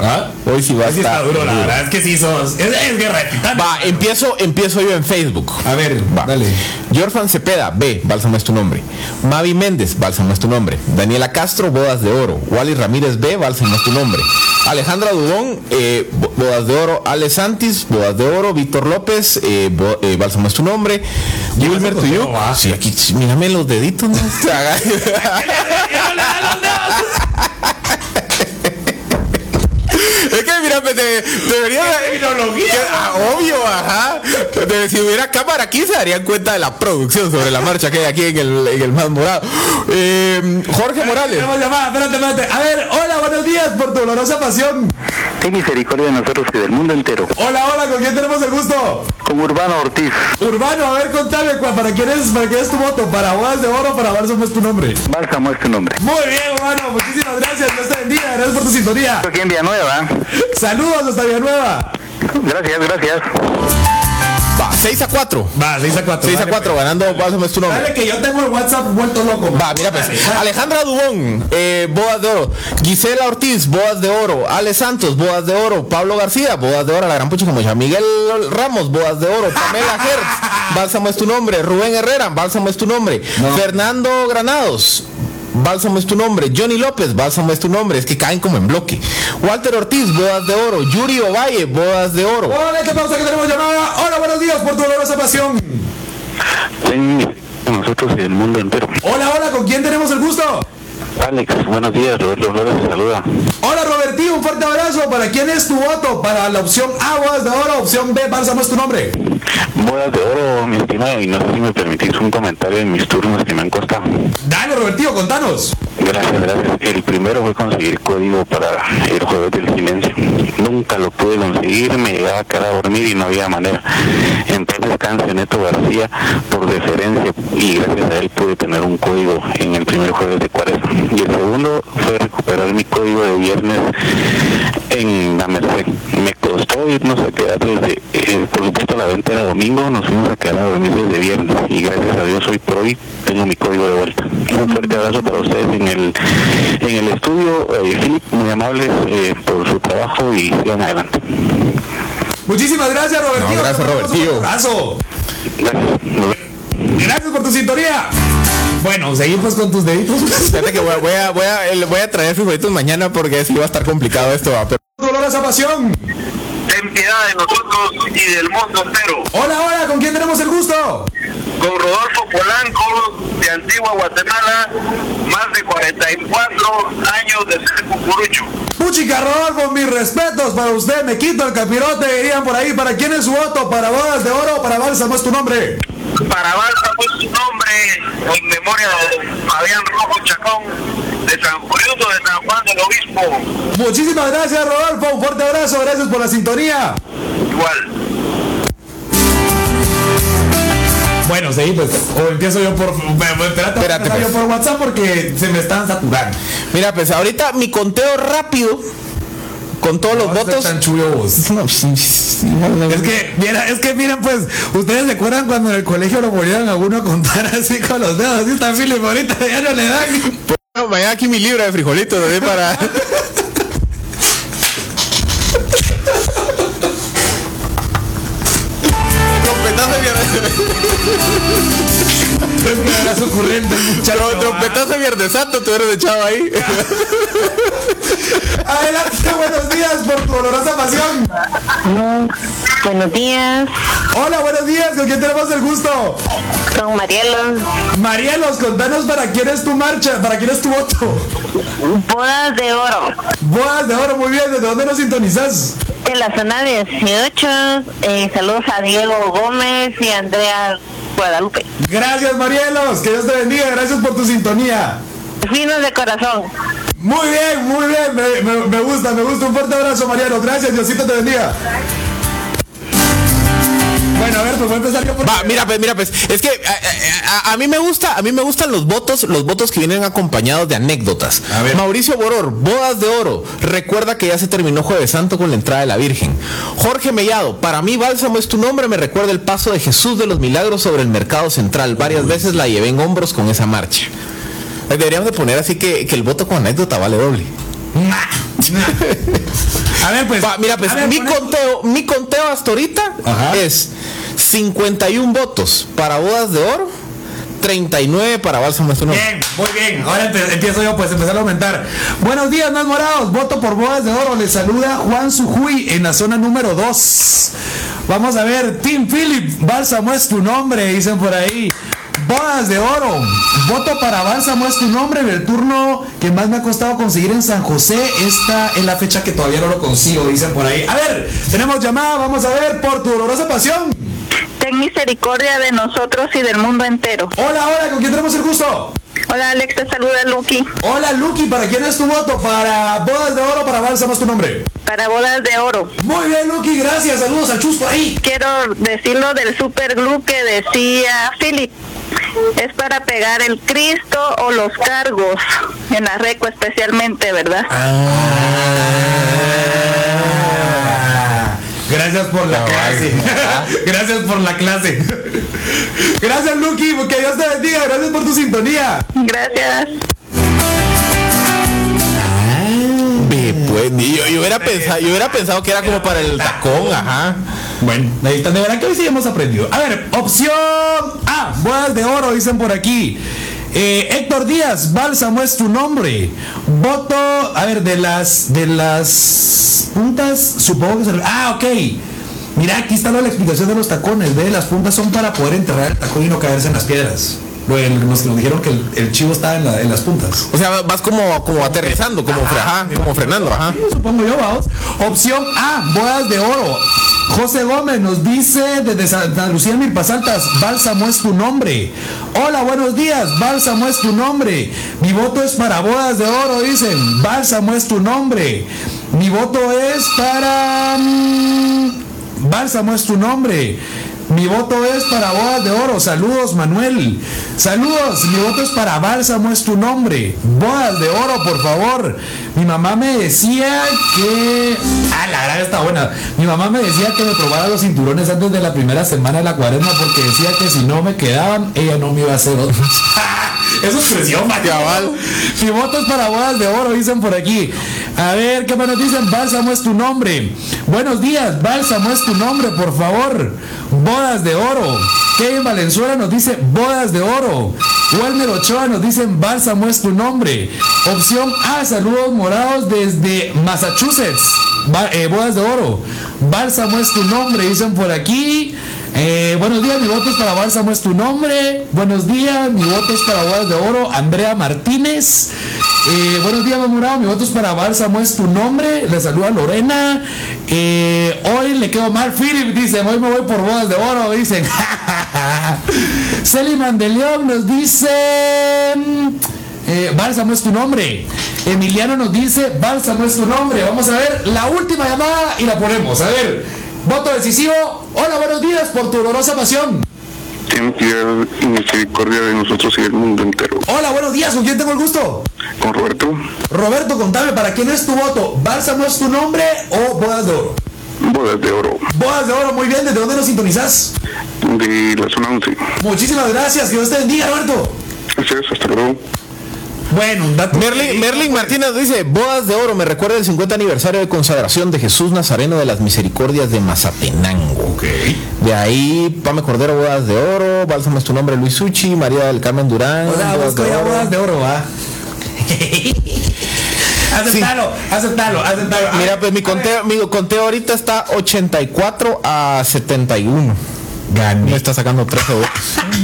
¿Ah? Hoy sí va a estar duro, la duro. verdad es que sí sos, es, es guerra. Va, empiezo, empiezo yo en Facebook. A ver, Va. dale. Yorfan Cepeda, B, Bálsamo es tu nombre. Mavi Méndez, Bálsamo es tu nombre. Daniela Castro, Bodas de Oro. Wally Ramírez, B, Bálsamo es tu nombre. Alejandra Dudón, eh, Bo- Bodas de Oro. Ale Santis, Bodas de Oro. Víctor López, eh, Bo- eh, Bálsamo es tu nombre. Wilmer va. Sí, aquí, mírame los deditos, ¿no? De- debería terminología? que- ah, obvio, ajá. De- si hubiera cámara aquí se darían cuenta de la producción sobre la marcha que hay aquí en el, en el más morado. Eh, Jorge Morales. Espérate, espérate. A ver, hola, buenos días por tu dolorosa pasión. Ten misericordia de nosotros y del mundo entero. Hola, hola, ¿con quién tenemos el gusto? Con Urbano Ortiz, Urbano, a ver, contame, ¿cuál- ¿para quién es, para quién es tu voto? ¿Para bodas de oro o para Bálsamo es tu nombre? Bálsamo es tu nombre. Muy bien, Urbano, muchísimas gracias, Gracias por tu sintonía. Aquí en Villanueva. Saludos hasta Villanueva. Gracias, gracias. Va, 6 a 4. Va, 6 a 4. 6 a 4, ganando Bálsamo es tu nombre. Dale que yo tengo el WhatsApp vuelto loco. Va, mira pues. Alejandra Dubón, eh, bodas de oro. Gisela Ortiz, bodas de oro. Ale Santos, bodas de oro. Pablo García, bodas de oro. La gran pucha como ya. Miguel Ramos, bodas de oro. Pamela Hertz, bálsamo es tu nombre. Rubén Herrera, bálsamo es tu nombre. Fernando Granados. Bálsamo es tu nombre. Johnny López, Bálsamo es tu nombre. Es que caen como en bloque. Walter Ortiz, bodas de oro. Yuri Ovalle, bodas de oro. Hola, ¿qué pausa que tenemos llamada? Hola, buenos días por tu dolorosa pasión. De nosotros y del mundo entero. Hola, hola, ¿con quién tenemos el gusto? Alex, buenos días. Roberto Flores te saluda. Hola, Robertín, un fuerte abrazo. ¿Para quién es tu voto? Para la opción A, bodas de oro, opción B, Bálsamo es tu nombre. Bodas de oro, mi estimado, y no sé si me permitís un comentario en mis turnos que me han costado. Dale, Robertío, contanos. Gracias, gracias. El primero fue conseguir código para el jueves del silencio. Nunca lo pude conseguir, me llegaba a quedar a dormir y no había manera. Entonces Cancioneto García, por deferencia, y gracias a él pude tener un código en el primer jueves de cuaresma. Y el segundo fue recuperar mi código de viernes en la Merced. Me costó irnos a quedar desde, eh, por supuesto la venta era domingo, nos fuimos a quedar a dormir desde viernes y gracias a Dios hoy por hoy tengo mi código de vuelta. Un fuerte abrazo para ustedes en el en el estudio, eh, Philip, muy amables eh, por su trabajo y sigan adelante. Muchísimas gracias, Robertillo. No, gracias, un abrazo. Gracias. Por tu sintonía. Bueno, seguimos con tus deditos. Fíjate que voy a, voy a, voy a, voy a traer frijolitos mañana porque sí va a estar complicado esto. va, pero- Dolorosa pasión. Ten piedad de nosotros y del mundo entero. Hola, hola, ¿con quién tenemos el gusto? Con Rodolfo Polanco, de Antigua Guatemala, más de 44 años de ser cucurucho. Puchica Rodolfo, mis respetos para usted. Me quito el capirote, dirían por ahí. ¿Para quién es su voto? ¿Para bodas de oro o para bálsamo es tu nombre? Para Balsa fue su nombre en memoria de Fabián Rojo Chacón, de San de San Juan del Obispo. Muchísimas gracias, Rodolfo. Un fuerte abrazo. Gracias por la sintonía. Igual. Bueno, sí, pues, o empiezo yo por. Espérate, Espérate, pues. yo por WhatsApp porque se me están saturando. Mira, pues ahorita mi conteo rápido con todos los No votos. tan chulo vos. No, sí, sí, no, Es que, mira, es que miren, pues, ustedes se acuerdan cuando en el colegio lo ponían a uno a contar así con los dedos, así está Philip, ahorita ya no le dan. No, mañana aquí mi libra de frijolitos así para. Trompetazo de el muchacho. Tro- Trompetazo de viernes santo te hubieras echado ahí. Adelante, buenos días por tu dolorosa pasión. Buenos días, Hola, buenos días, ¿con quién tenemos el gusto? con Mariela. Marielos, contanos para quién es tu marcha, para quién es tu voto. Bodas de oro. Bodas de oro, muy bien, ¿desde dónde nos sintonizas? De la zona 18. eh, saludos a Diego Gómez y Andrea Guadalupe. Gracias, Marielos, que Dios te bendiga, gracias por tu sintonía. Finos de corazón. Muy bien, muy bien, me, me- me gusta, me gusta. Un fuerte abrazo, Mariano. Gracias, Diosito te bendiga. Bueno, a ver, pues voy a empezar yo por... Va, mira, pues, mira, pues, es que a, a- a mí me gusta, a mí me gustan los votos, los votos que vienen acompañados de anécdotas. A ver. Mauricio Boror, bodas de oro. Recuerda que ya se terminó Jueves Santo con la entrada de la Virgen. Jorge Mellado, para mí Bálsamo es tu nombre, me recuerda el paso de Jesús de los Milagros sobre el mercado central. Varias veces la llevé en hombros con esa marcha. Eh, Deberíamos de poner así que, que el voto con anécdota vale doble. A ver, pues... Mira, pues ver, mi conteo, mi conteo hasta ahorita Ajá. es 51 votos para bodas de oro, 39 para bálsamo. Bien, muy bien. Ahora empiezo yo, pues, empezar a aumentar. Buenos días, más morados. Voto por bodas de oro. Les saluda Juan Sujuy en la zona número 2. Vamos a ver, Tim Philip, Bálsamo es tu nombre, dicen por ahí. Bodas de oro. Voto para Bálsamo es tu nombre. En el turno que más me ha costado conseguir en San José. Esta es la fecha que todavía no lo consigo, dicen por ahí. A ver, tenemos llamada. Vamos a ver por tu dolorosa pasión. Ten misericordia de nosotros y del mundo entero. Hola, hola, ¿con quién tenemos el gusto? Hola Alex, te saluda Lucky. Hola, Lucky, ¿para quién es tu voto? ¿Para bodas de oro o para Bálsamo es tu nombre? Para bodas de oro. Muy bien, Lucky, gracias. Saludos al chusco ahí. Quiero decirlo del super glue que decía Philip. Es para pegar el Cristo o los cargos. En la reco especialmente, ¿verdad? Gracias por la clase. gracias por la clase. gracias, Lucky, que Dios te bendiga. Gracias por tu sintonía. Gracias. Ve, pues, ni yo, yo hubiera pensado, yo hubiera pensado que era como para el tacón, ajá. Bueno, ahí está. De verdad que hoy sí hemos aprendido. A ver, opción A, bodas de oro, dicen por aquí. Eh, Héctor Díaz, Bálsamo es tu nombre. Voto, a ver, de las de las puntas, supongo que se. Ah, ok. Mira, aquí está la explicación de los tacones. Ve, las puntas son para poder enterrar el tacón y no caerse en las piedras. Nos, nos dijeron que el, el chivo estaba en, la- en las puntas. O sea, vas como, como aterrizando, como, fre- ajá, como frenando, ajá. Supongo yo, vamos. Opción A, bodas de oro. José Gómez nos dice desde Santa Lucía Milpas Altas, Bálsamo es tu nombre. Hola, buenos días, Bálsamo es tu nombre. Mi voto es para bodas de oro, dicen. Bálsamo es tu nombre. Mi voto es para... mm, Bálsamo es tu nombre. Mi voto es para bodas de oro. Saludos, Manuel. Saludos. Mi voto es para Bálsamo es tu nombre. Bodas de oro, por favor. Mi mamá me decía que. Ah, la verdad está buena. Mi mamá me decía que me probara los cinturones antes de la primera semana de la cuaresma porque decía que si no me quedaban, ella no me iba a hacer otros. Eso es presión, voto es para bodas de oro, dicen por aquí. A ver, ¿qué más nos dicen? Bálsamo es tu nombre. Buenos días, Bálsamo es tu nombre, por favor. Bodas de oro. Kevin Valenzuela nos dice bodas de oro. Walmer Ochoa nos dice Bálsamo es tu nombre. Opción A, saludos morados desde Massachusetts. Eh, bodas de oro. Bálsamo es tu nombre, dicen por aquí. Eh, buenos días, mi voto es para Bálsamo es tu nombre. Buenos días, mi voto es para Bodas de Oro, Andrea Martínez. Eh, buenos días, Mamurado, mi voto es para Bálsamo es tu nombre. Le saluda Lorena. Eh, hoy le quedo mal, Philip, dice, hoy me voy por Bodas de Oro, dicen. Celiman de León nos dice... Eh, Bálsamo es tu nombre. Emiliano nos dice, Bálsamo es tu nombre. Vamos a ver la última llamada y la ponemos. A ver, voto decisivo. Hola, buenos días por tu dolorosa pasión. Ten piedad y misericordia de nosotros y del mundo entero. Hola, buenos días. ¿Con quién tengo el gusto? Con Roberto, Roberto, contame, ¿para quién es tu voto? ¿Bálsamo es tu nombre o Bodas de Oro? bodas de oro Bodas de Oro, muy bien. ¿Desde dónde nos sintonizás? de la zona 11. Muchísimas gracias. Que Dios te bendiga, Roberto. Gracias, hasta luego. Bueno, un dato. Merlin, Merlin Martínez dice, bodas de oro, me recuerda el 50 aniversario de consagración de Jesús Nazareno de las Misericordias de Mazatenango. De ahí, Pame Cordero, bodas de oro, Bálsamo es tu nombre, Luis Suchi, María del Carmen Durán. Sea, bodas de oro. Bodas de Oro, va. aceptalo, aceptalo, aceptalo. A Mira, pues mi conteo, mi conteo ahorita está 84 a 71. Gané. Me está sacando 13 votos.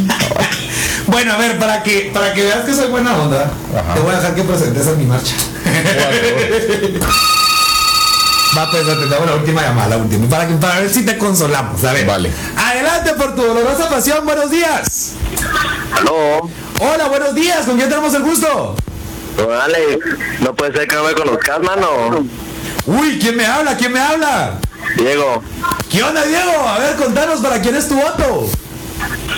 Bueno, a ver, para que, para que veas que soy buena onda, te voy a dejar que presentes a mi marcha. Va, pues, te damos la última llamada, la última. Para, que, para ver si te consolamos, a ver. Vale. Adelante por tu dolorosa pasión, buenos días. Aló, Hola, buenos días, ¿con quién tenemos el gusto? Alex, no puede ser que no me conozcas, mano. Uy, ¿quién me habla? ¿Quién me habla? Diego, ¿Qué onda, Diego? A ver, contanos para quién es tu voto.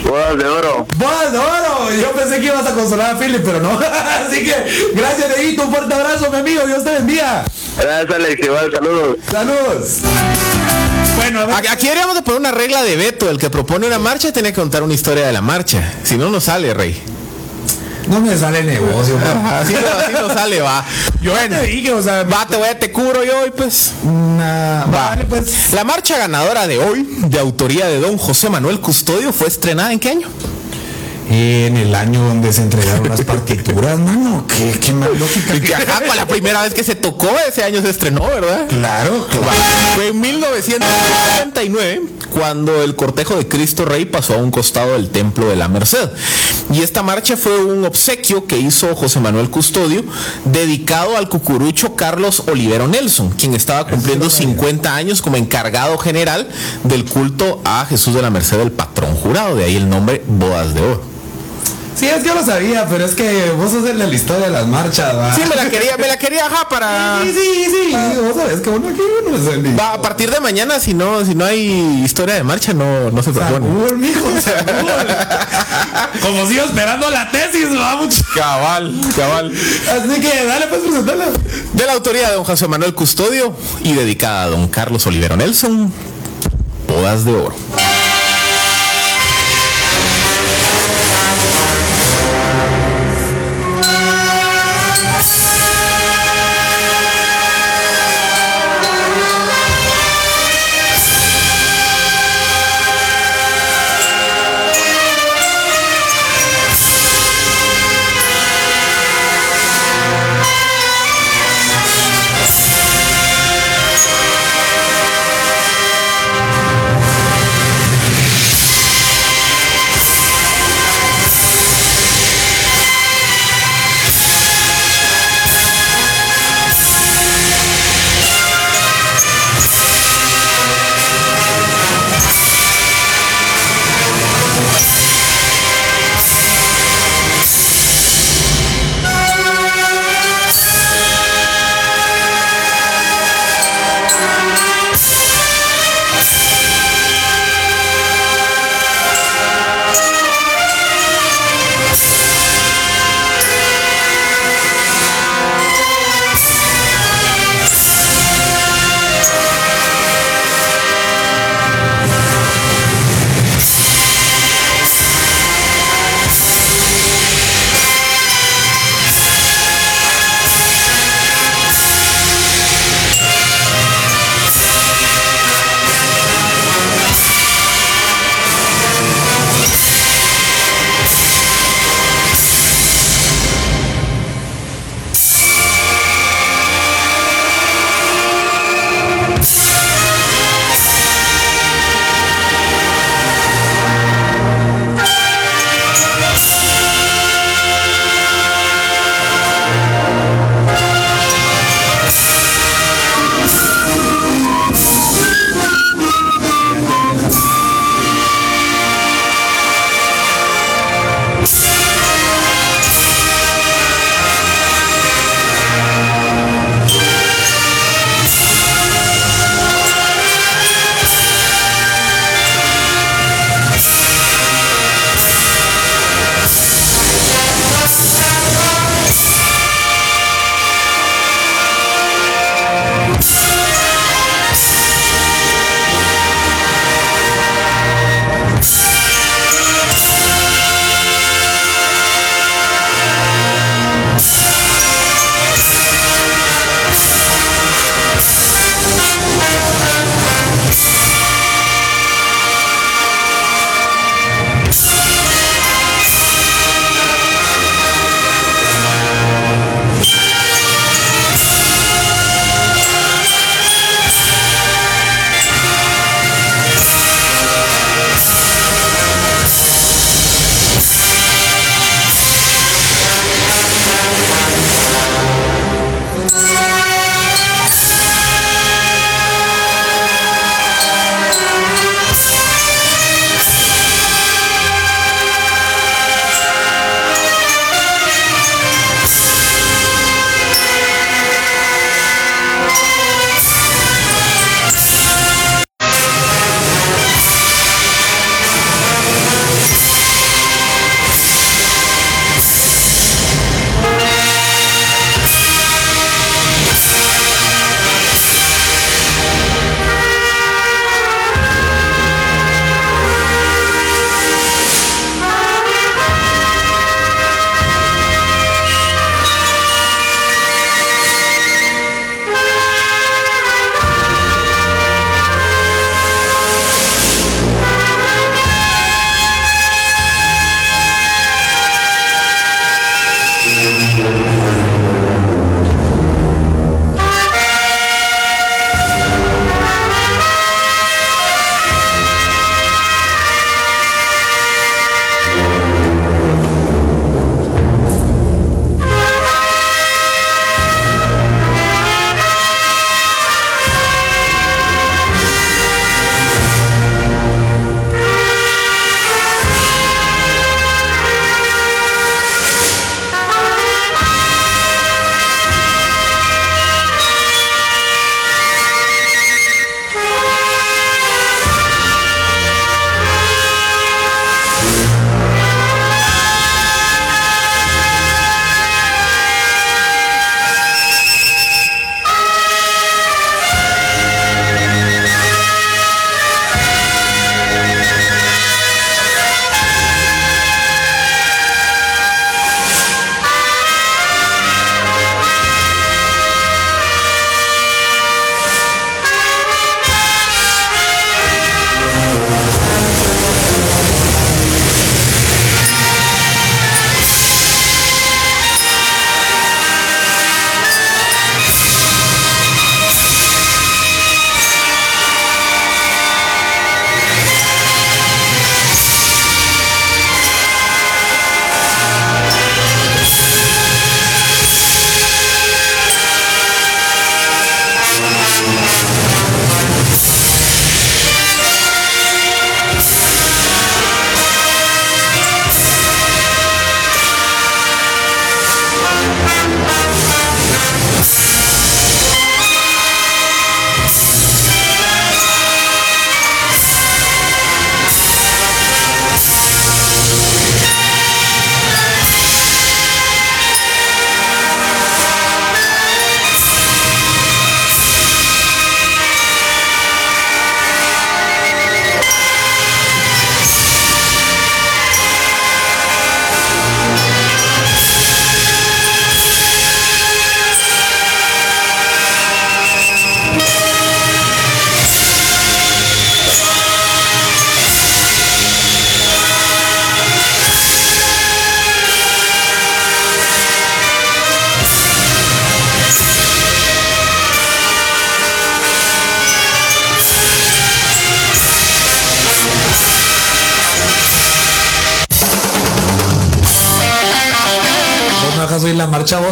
Bodas de oro. Bodas de oro. Yo pensé que ibas a consolar a Philip, pero no. Así que, gracias, Dieguito. Un fuerte abrazo, mi amigo. Dios te bendiga. Gracias, Alex, igual, saludos. Saludos. Bueno, a ver. Aquí aquí deberíamos de poner una regla de veto. El que propone una marcha tiene que contar una historia de la marcha. Si no, no sale, rey. No me sale negocio, pa. Así no, así no sale, va. Yo te dije, o sea, Va, te voy a te cubro yo y pues. una... Vale, pues. La marcha ganadora de hoy, de autoría de don José Manuel Custodio, fue estrenada en qué año? En el año donde se entregaron las partituras, mano. Qué, qué más lógica. Que ajá, fue la primera vez que se tocó, ese año se estrenó, ¿verdad? Claro, claro. Fue en 1979 cuando el cortejo de Cristo Rey pasó a un costado del Templo de la Merced. Y esta marcha fue un obsequio que hizo José Manuel Custodio dedicado al cucurucho Carlos Olivero Nelson, quien estaba cumpliendo 50 años como encargado general del culto a Jesús de la Merced del patrón jurado. De ahí el nombre Bodas de Oro. Sí, es que yo lo sabía, pero es que vos sos el de la historia de las marchas, va. Sí, me la quería, me la quería, ajá, para... Sí, sí, sí. Vos sabés que uno aquí uno es el Va, a partir de mañana, si no, si no hay historia de marcha, no, no se propone. Sagún, mijo, sagún. Como sigo esperando la tesis, vamos. Cabal, cabal. Así que dale, pues presentarla. De la autoría de don José Manuel Custodio y dedicada a don Carlos Olivero Nelson, Bodas de Oro.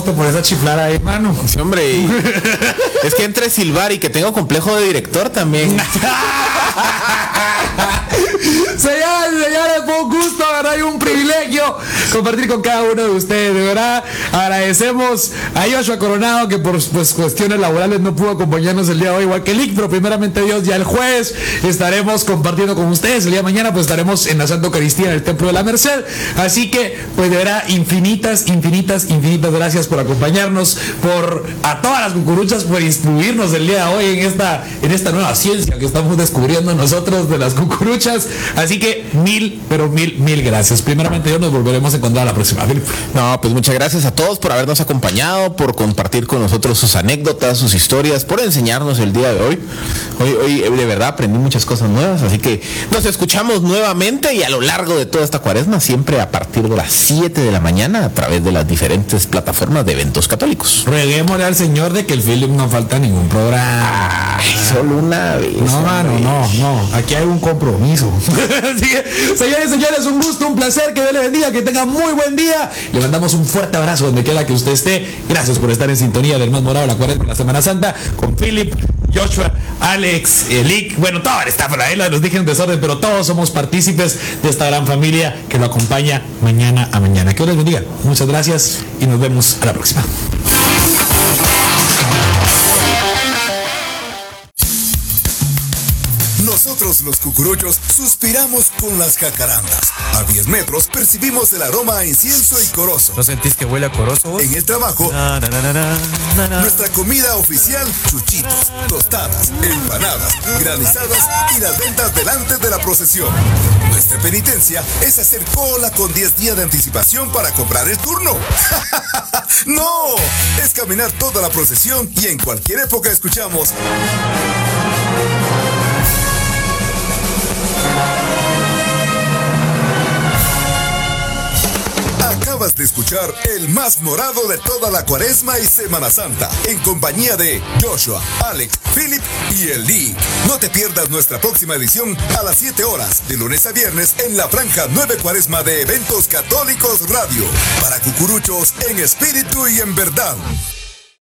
Te pones a chiflar ahí, mano. Sí, hombre. y- es que entre silbar y que tengo complejo de director también. Señoras y señores, fue un gusto, ¿verdad? Y un privilegio compartir con cada uno de ustedes, de verdad. Agradecemos a Joshua Coronado que por pues, cuestiones laborales no pudo acompañarnos el día de hoy, igual que Lick, pero primeramente Dios, ya el jueves estaremos compartiendo con ustedes. El día de mañana pues estaremos en la Santa Eucaristía en el Templo de la Merced. Así que, pues de verdad, infinitas, infinitas, infinitas gracias por acompañarnos, por a todas las cucuruchas por instruirnos el día de hoy en esta, en esta nueva ciencia que estamos descubriendo nosotros de las cucuruchas. Así que mil, pero mil, mil gracias. Primeramente Dios, nos volveremos a encontrar la próxima. Felipe. No, pues muchas gracias a todos por habernos acompañado, por compartir con nosotros sus anécdotas, sus historias, por enseñarnos el día de hoy. Hoy, hoy de verdad aprendí muchas cosas nuevas, así que nos escuchamos nuevamente y a lo largo de toda esta cuaresma, siempre a partir de las 7 de la mañana a través de las diferentes plataformas de eventos católicos. Rueguémosle al Señor de que el Philip no falta ningún programa. Ay, solo una vez. No, mano, no, no. Aquí hay un compromiso. Así que, señores y señores, un gusto, un placer. Que Dios le bendiga, que tenga muy buen día. Le mandamos un fuerte abrazo donde quiera que usted esté. Gracias por estar en sintonía del más morado, la cuaresma de la Semana Santa, con Philip, Joshua, Alex, Elick. Bueno, todo está por ahí, los dije en desorden, pero todos somos partícipes de esta gran familia que lo acompaña mañana a mañana. Que Dios les bendiga. Muchas gracias y nos vemos a la próxima. Nosotros los cucuruchos suspiramos con las jacarandas. A 10 metros percibimos el aroma a incienso y corozo. ¿No sentís que huele a corozo vos? En el trabajo, Na, na, na, nuestra comida oficial, chuchitos, tostadas, empanadas, granizadas y las ventas delante de la procesión. Nuestra penitencia es hacer cola con 10 días de anticipación para comprar el turno. ¡No! Es caminar toda la procesión y en cualquier época escuchamos Acabas de escuchar el más morado de toda la cuaresma y Semana Santa, en compañía de Joshua, Alex, Philip y el Lee. No te pierdas nuestra próxima edición a las 7 horas, de lunes a viernes, en la franja 9 cuaresma de Eventos Católicos Radio, para cucuruchos en espíritu y en verdad.